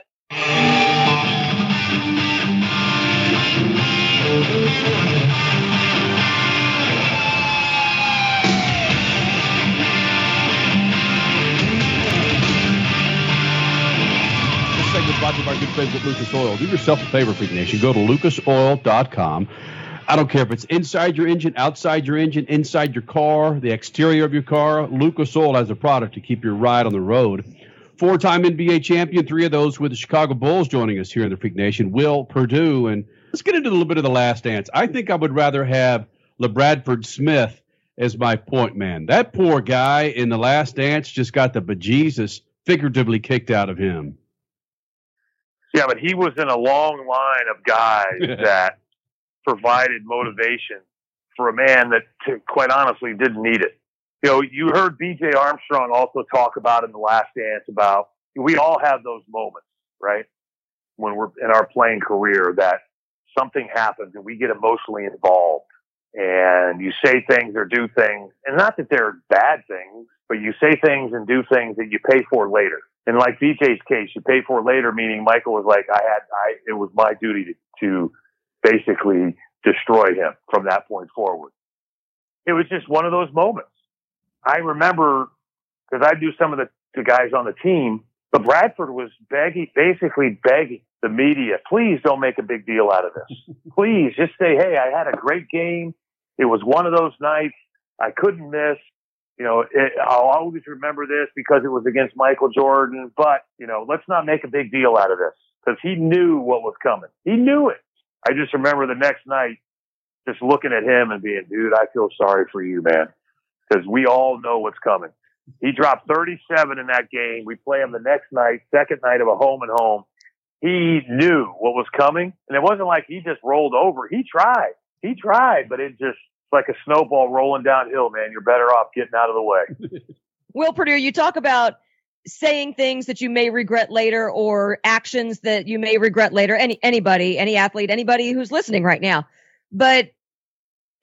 Friends at Lucas Oil. Do yourself a favor, Freak Nation. Go to lucasoil.com. I don't care if it's inside your engine, outside your engine, inside your car, the exterior of your car. Lucas Oil has a product to keep your ride on the road. Four time NBA champion, three of those with the Chicago Bulls joining us here in the Freak Nation. Will Perdue. And let's get into a little bit of the last dance. I think I would rather have LeBradford Smith as my point man. That poor guy in the last dance just got the bejesus figuratively kicked out of him. Yeah, but he was in a long line of guys that provided motivation for a man that, to, quite honestly, didn't need it. You know, you heard B.J. Armstrong also talk about in the last dance about we all have those moments, right? When we're in our playing career that something happens and we get emotionally involved and you say things or do things, and not that they're bad things, but you say things and do things that you pay for later. And like BJ's case, you pay for it later, meaning Michael was like, I had, I, it was my duty to, to basically destroy him from that point forward. It was just one of those moments. I remember because I do some of the, the guys on the team, but Bradford was begging, basically begging the media, please don't make a big deal out of this. please just say, Hey, I had a great game. It was one of those nights I couldn't miss. You know, it, I'll always remember this because it was against Michael Jordan, but you know, let's not make a big deal out of this because he knew what was coming. He knew it. I just remember the next night just looking at him and being, dude, I feel sorry for you, man, because we all know what's coming. He dropped 37 in that game. We play him the next night, second night of a home and home. He knew what was coming, and it wasn't like he just rolled over. He tried. He tried, but it just it's like a snowball rolling downhill, man. You're better off getting out of the way. Will Perdue, you talk about saying things that you may regret later or actions that you may regret later. Any anybody, any athlete, anybody who's listening right now. But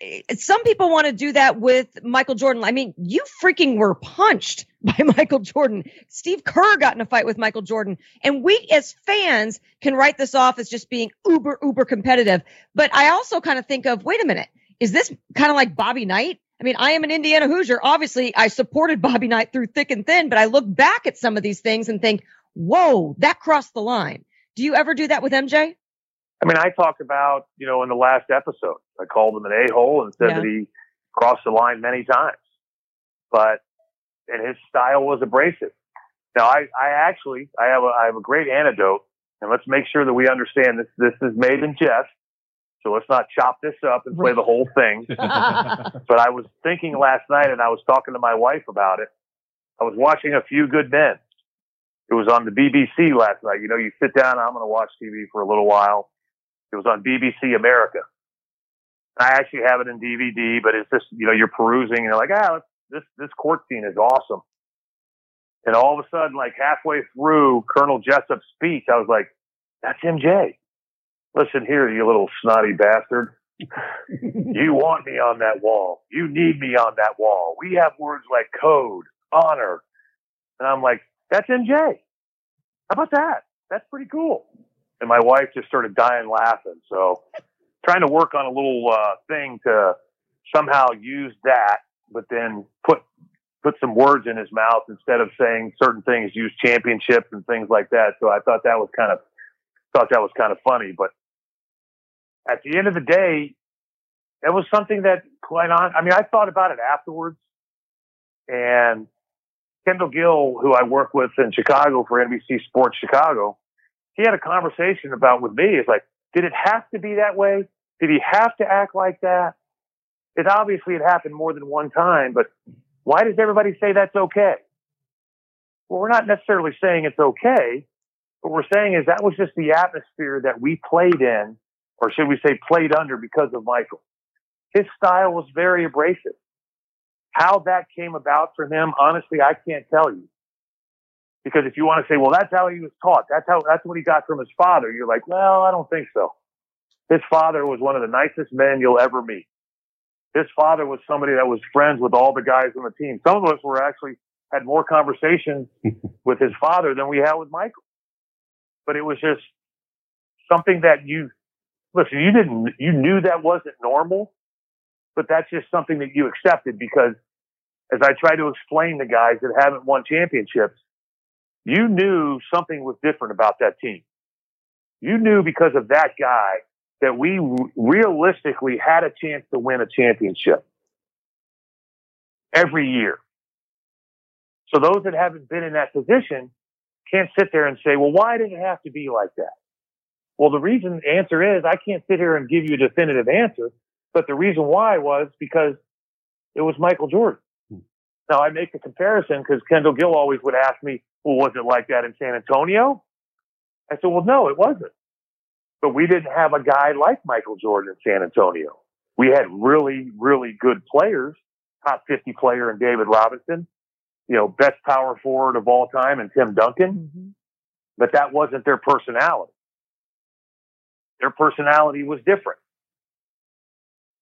eh, some people want to do that with Michael Jordan. I mean, you freaking were punched by Michael Jordan. Steve Kerr got in a fight with Michael Jordan. And we as fans can write this off as just being uber, uber competitive. But I also kind of think of, wait a minute, is this kind of like Bobby Knight? I mean, I am an Indiana Hoosier. Obviously, I supported Bobby Knight through thick and thin, but I look back at some of these things and think, whoa, that crossed the line. Do you ever do that with MJ? I mean, I talked about, you know, in the last episode, I called him an a hole and said Yeah. that he crossed the line many times. But, and his style was abrasive. Now, I, I actually, I have a, I have a great antidote, and let's make sure that we understand this. This is made in jest. So let's not chop this up and play the whole thing. but I was thinking last night, and I was talking to my wife about it. I was watching A Few Good Men, It was on the BBC last night. You know, you sit down, I'm going to watch TV for a little while. It was on BBC America. I actually have it in DVD, but it's just, you know, you're perusing and you're like, ah, this, this court scene is awesome. And all of a sudden, like halfway through Colonel Jessep's speech, I was like, that's MJ. Listen here, you little snotty bastard. you want me on that wall. You need me on that wall. We have words like code, honor. And I'm like, that's MJ. How about that? That's pretty cool. And my wife just started dying laughing. So trying to work on a little uh, thing to somehow use that, but then put put some words in his mouth instead of saying certain things, use championships and things like that. So I thought that was kind of thought that was kind of funny. But at the end of the day, it was something that quite on. I mean, I thought about it afterwards, and Kendall Gill, who I work with in Chicago for NBC Sports Chicago, he had a conversation about with me. It's like, did it have to be that way? Did he have to act like that? It obviously had happened more than one time, but why does everybody say that's okay? Well, we're not necessarily saying it's okay. What we're saying is that was just the atmosphere that we played in, or should we say played under because of Michael. His style was very abrasive. How that came about for him, honestly, I can't tell you. Because if you want to say, well, that's how he was taught, that's how, that's what he got from his father, you're like, well, I don't think so. His father was one of the nicest men you'll ever meet. His father was somebody that was friends with all the guys on the team. Some of us were actually had more conversations with his father than we had with Michael. But it was just something that you listen, you didn't you knew that wasn't normal, but that's just something that you accepted because as I try to explain to guys that haven't won championships, you knew something was different about that team. You knew because of that guy that we realistically had a chance to win a championship every year. So those that haven't been in that position can't sit there and say, well, why did it have to be like that? Well, the reason the answer is I can't sit here and give you a definitive answer, but the reason why was because it was Michael Jordan. Now I make the comparison because Kendall Gill always would ask me, well, was it like that in San Antonio? I said, well, no, it wasn't. But we didn't have a guy like Michael Jordan in San Antonio. We had really, really good players, top 50 player in David Robinson, you know, best power forward of all time and Tim Duncan. Mm-hmm. But that wasn't their personality. Their personality was different.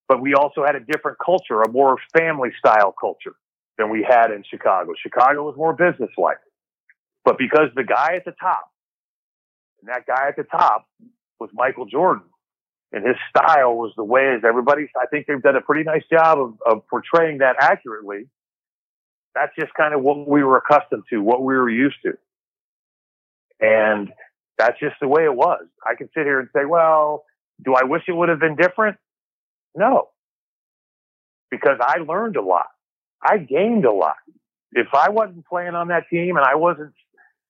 But we also had a different culture, a more family style culture than we had in Chicago. Chicago was more businesslike. But because the guy at the top, and that guy at the top was Michael Jordan. And his style was the way as everybody, I think they've done a pretty nice job of, of portraying that accurately. That's just kind of what we were accustomed to, what we were used to. And that's just the way it was. I can sit here and say, well, do I wish it would have been different? No. Because I learned a lot. I gained a lot. If I wasn't playing on that team and I wasn't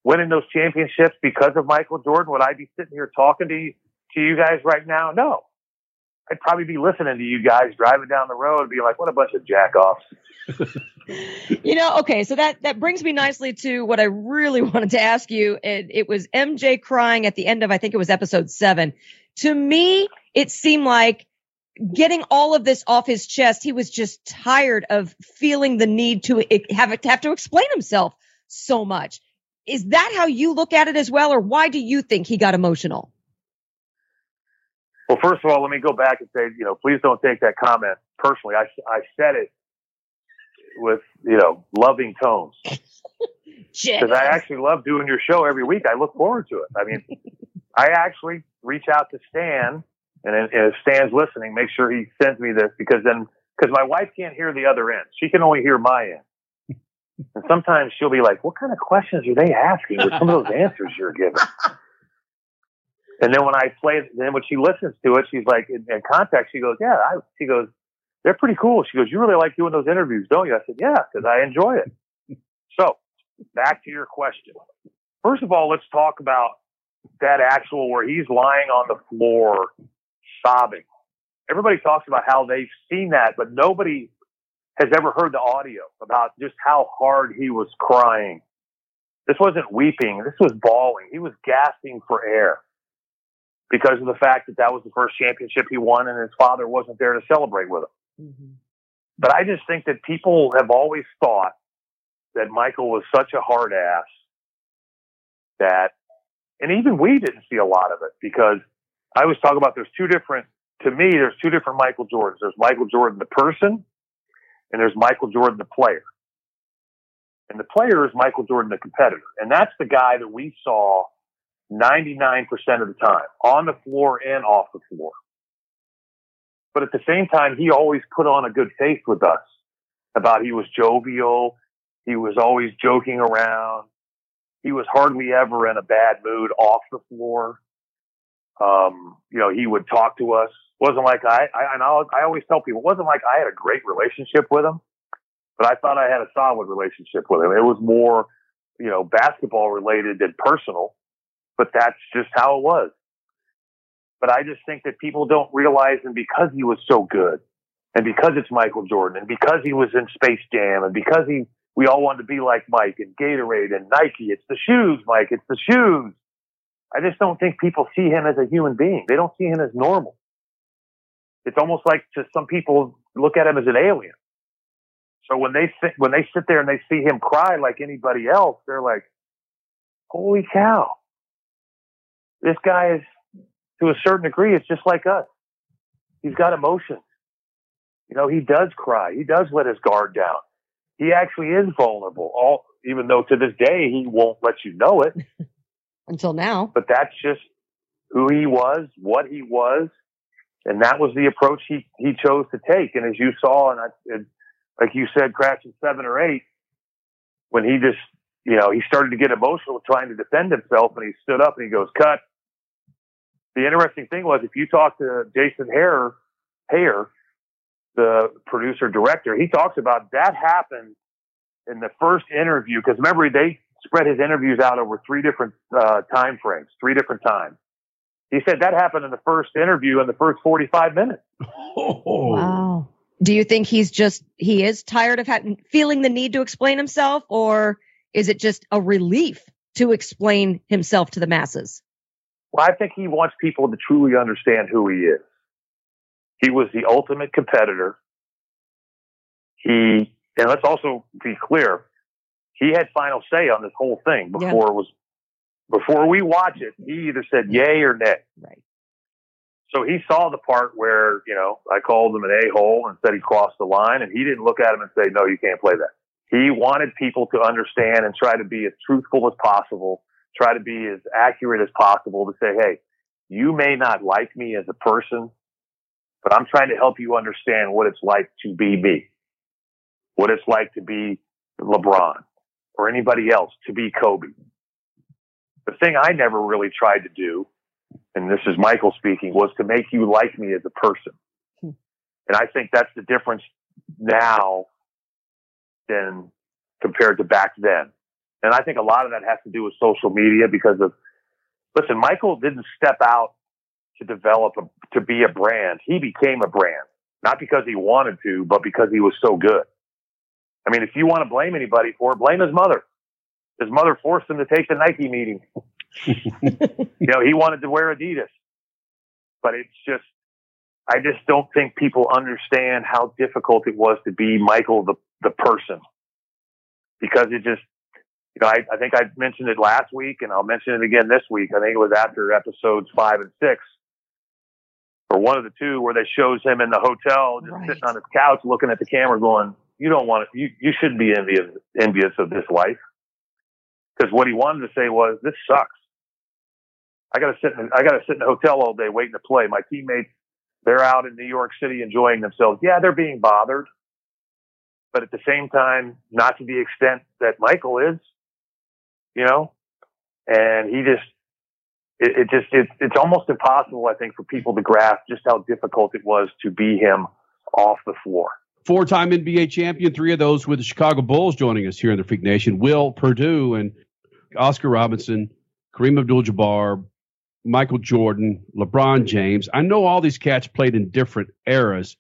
winning those championships because of Michael Jordan, would I be sitting here talking to you, to you guys right now? No. I'd probably be listening to you guys driving down the road be like, what a bunch of jackoffs. you know, okay, so that that brings me nicely to what I really wanted to ask you. It, it was MJ crying at the end of I think it was episode 7. To me, it seemed like getting all of this off his chest, he was just tired of feeling the need to have to have to explain himself so much. Is that how you look at it as well, or why do you think he got emotional? Well, first of all, let me go back and say, you know, please don't take that comment personally. I, I said it with, you know, loving tones. Because I actually love doing your show every week. I look forward to it. I mean, I actually reach out to Stan, and, and if Stan's listening, make sure he sends me this because then, because my wife can't hear the other end. She can only hear my end. And sometimes she'll be like, what kind of questions are they asking with some of those answers you're giving? And then when I play it, then when she listens to it, she's like, in, in context, she goes, yeah, I, she goes, they're pretty cool. She goes, you really like doing those interviews, don't you? I said, yeah, because I enjoy it. so back to your question. First of all, let's talk about that actual where he's lying on the floor sobbing. Everybody talks about how they've seen that, but nobody has ever heard the audio about just how hard he was crying This wasn't weeping. This was bawling. He was gasping for air because of the fact that that was the first championship he won and his father wasn't there to celebrate with him. Mm-hmm. But I just think that people have always thought that Michael was such a hard ass that, and even we didn't see a lot of it because I always talk about there's two different, to me, there's two different Michael Jordans. There's Michael Jordan, the person, and there's Michael Jordan, the player. And the player is Michael Jordan, the competitor. And that's the guy that we saw 99% of the time on the floor and off the floor. But at the same time, he always put on a good face with us about he was jovial. He was always joking around. He was hardly ever in a bad mood off the floor. Um, you know, he would talk to us. wasn't like I, I, and I, I always tell people, it wasn't like I had a great relationship with him, but I thought I had a solid relationship with him. It was more, you know, basketball related than personal, but that's just how it was. But I just think that people don't realize, and because he was so good, and because it's Michael Jordan, and because he was in Space Jam, and because he, we all wanted to be like Mike and Gatorade and Nike. It's the shoes, Mike. It's the shoes. I just don't think people see him as a human being. They don't see him as normal. It's almost like to some people look at him as an alien. So when they sit, when they sit there and they see him cry like anybody else, they're like, "Holy cow! This guy is, to a certain degree, it's just like us. He's got emotions. You know, he does cry. He does let his guard down. He actually is vulnerable. All even though to this day he won't let you know it. Until now. But that's just who he was, what he was, and that was the approach he he chose to take. And as you saw, and, I, and like you said, crashing seven or eight, when he just you know he started to get emotional trying to defend himself, and he stood up and he goes, "Cut." The interesting thing was, if you talk to Jason Hehir, Hehir, the producer director, he talks about that happened in the first interview because remember they spread his interviews out over three different uh, time frames, three different times. He said that happened in the first interview in the first 45 minutes. Wow. Do you think he's just he is tired of having feeling the need to explain himself, or is it just a relief to explain himself to the masses? Well, I think he wants people to truly understand who he is. He was the ultimate competitor. He, and let's also be clear, he had final say on this whole thing before Yeah. it was, before we watch it, he either said yay or nay. Right. So he saw the part where, you know, I called him an a-hole and said he crossed the line and he didn't look at him and say, no, you can't play that. He wanted people to understand and try to be as truthful as possible, try to be as accurate as possible to say, hey, you may not like me as a person, but I'm trying to help you understand what it's like to be me, what it's like to be LeBron or anybody else, to be Kobe. The thing I never really tried to do, and this is Michael speaking, was to make you like me as a person. Hmm. And I think that's the difference now than compared to back then. And I think a lot of that has to do with social media because of, listen, Michael didn't step out to develop a, to be a brand. He became a brand, not because he wanted to, but because he was so good. I mean, if you want to blame anybody for it, blame his mother. His mother forced him to take the Nike meeting. you know, he wanted to wear Adidas, but it's just, I just don't think people understand how difficult it was to be Michael, the, the person, because it just, you know, I, I think I mentioned it last week and I'll mention it again this week. I think it was after episodes five and six or one of the two where they shows him in the hotel just sitting on his couch looking at the camera going, you don't want to, you, you shouldn't be envious, envious of this life. Cause what he wanted to say was, this sucks. I gotta sit in, I gotta sit in a hotel all day waiting to play. My teammates, they're out in New York City enjoying themselves. Yeah, they're being bothered, but at the same time, not to the extent that Michael is, you know, and he just, it, it just, it, it's almost impossible, I think, for people to grasp just how difficult it was to be him off the floor. Four time NBA champion, three of those with the Chicago Bulls joining us here in the Freak Nation. Will Perdue and Oscar Robinson, Kareem Abdul Jabbar, Michael Jordan, LeBron James. I know all these cats played in different eras,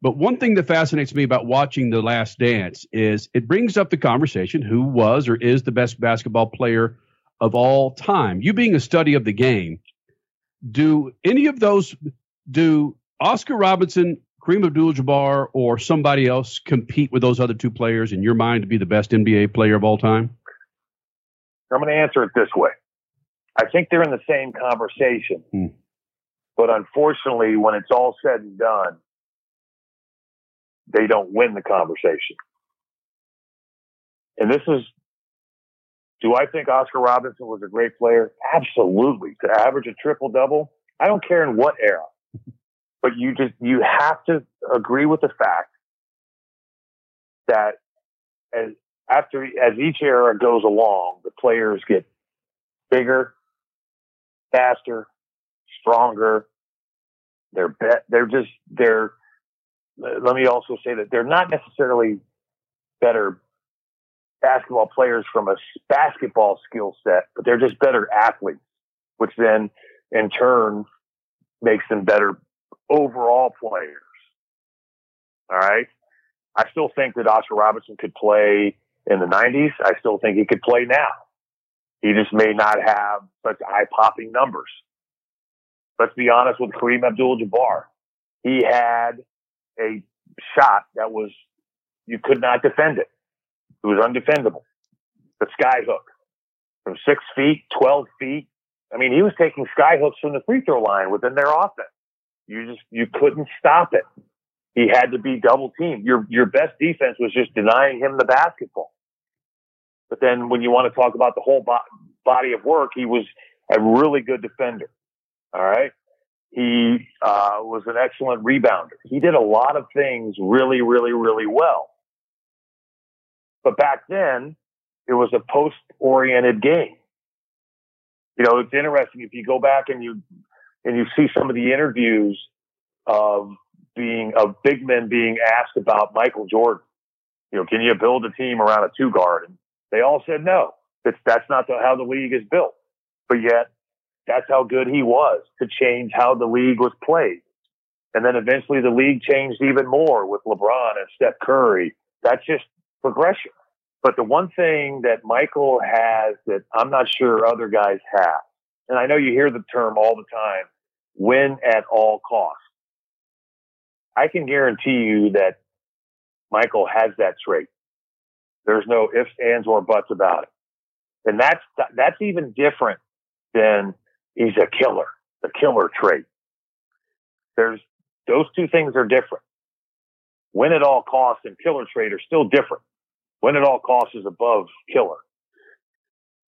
But one thing that fascinates me about watching The Last Dance is it brings up the conversation who was or is the best basketball player of all time. You being a study of the game, do any of those do Oscar Robinson, Kareem Abdul-Jabbar, or somebody else compete with those other two players in your mind to be the best NBA player of all time? I'm going to answer it this way. I think they're in the same conversation, Hmm. but unfortunately, when it's all said and done, they don't win the conversation. And this is, do I think Oscar Robinson was a great player? Absolutely. To average a triple double, I don't care in what era, but you just, you have to agree with the fact that as after, as each era goes along, the players get bigger, faster, stronger. They're bet, they're just, they're, let me also say that they're not necessarily better basketball players from a basketball skill set, but they're just better athletes, which then in turn makes them better overall players. All right. I still think that Oscar Robinson could play in the 90s. I still think he could play now. He just may not have such eye popping numbers. Let's be honest with Kareem Abdul Jabbar. He had a shot that was, you could not defend it. It was undefendable. The sky hook from six feet, 12 feet. I mean, he was taking sky hooks from the free throw line within their offense. You just, you couldn't stop it. He had to be double teamed. Your, your best defense was just denying him the basketball. But then when you want to talk about the whole bo- body of work, he was a really good defender. All right. He uh, was an excellent rebounder. He did a lot of things really, really, really well. But back then, it was a post oriented game. You know, it's interesting if you go back and you and you see some of the interviews of being of big men being asked about Michael Jordan. You know, can you build a team around a two guard? And they all said no. That's that's not the, how the league is built. But yet, that's how good he was to change how the league was played. And then eventually the league changed even more with LeBron and Steph Curry. That's just progression. But the one thing that Michael has that I'm not sure other guys have, and I know you hear the term all the time, win at all costs. I can guarantee you that Michael has that trait. There's no ifs, ands, or buts about it. And that's, that's even different than he's a killer, the killer trait. There's, those two things are different. Win at all costs and killer trait are still different. Win at all costs is above killer.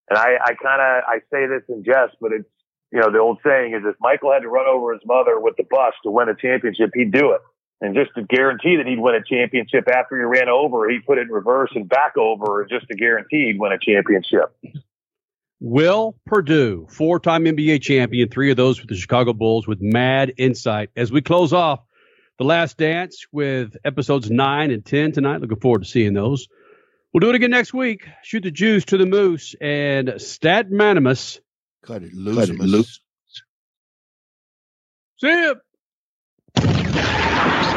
And I, I kind of, I say this in jest, but it's, you know, the old saying is if Michael had to run over his mother with the bus to win a championship, he'd do it. And just to guarantee that he'd win a championship after he ran over, he put it in reverse and back over just to guarantee he'd win a championship. Will Perdue, four time NBA champion, three of those with the Chicago Bulls, with mad insight. As we close off The Last Dance with episodes nine and 10 tonight, looking forward to seeing those. We'll do it again next week. Shoot the juice to the moose and stat manimus. Cut it loose. Cut it loose. See ya.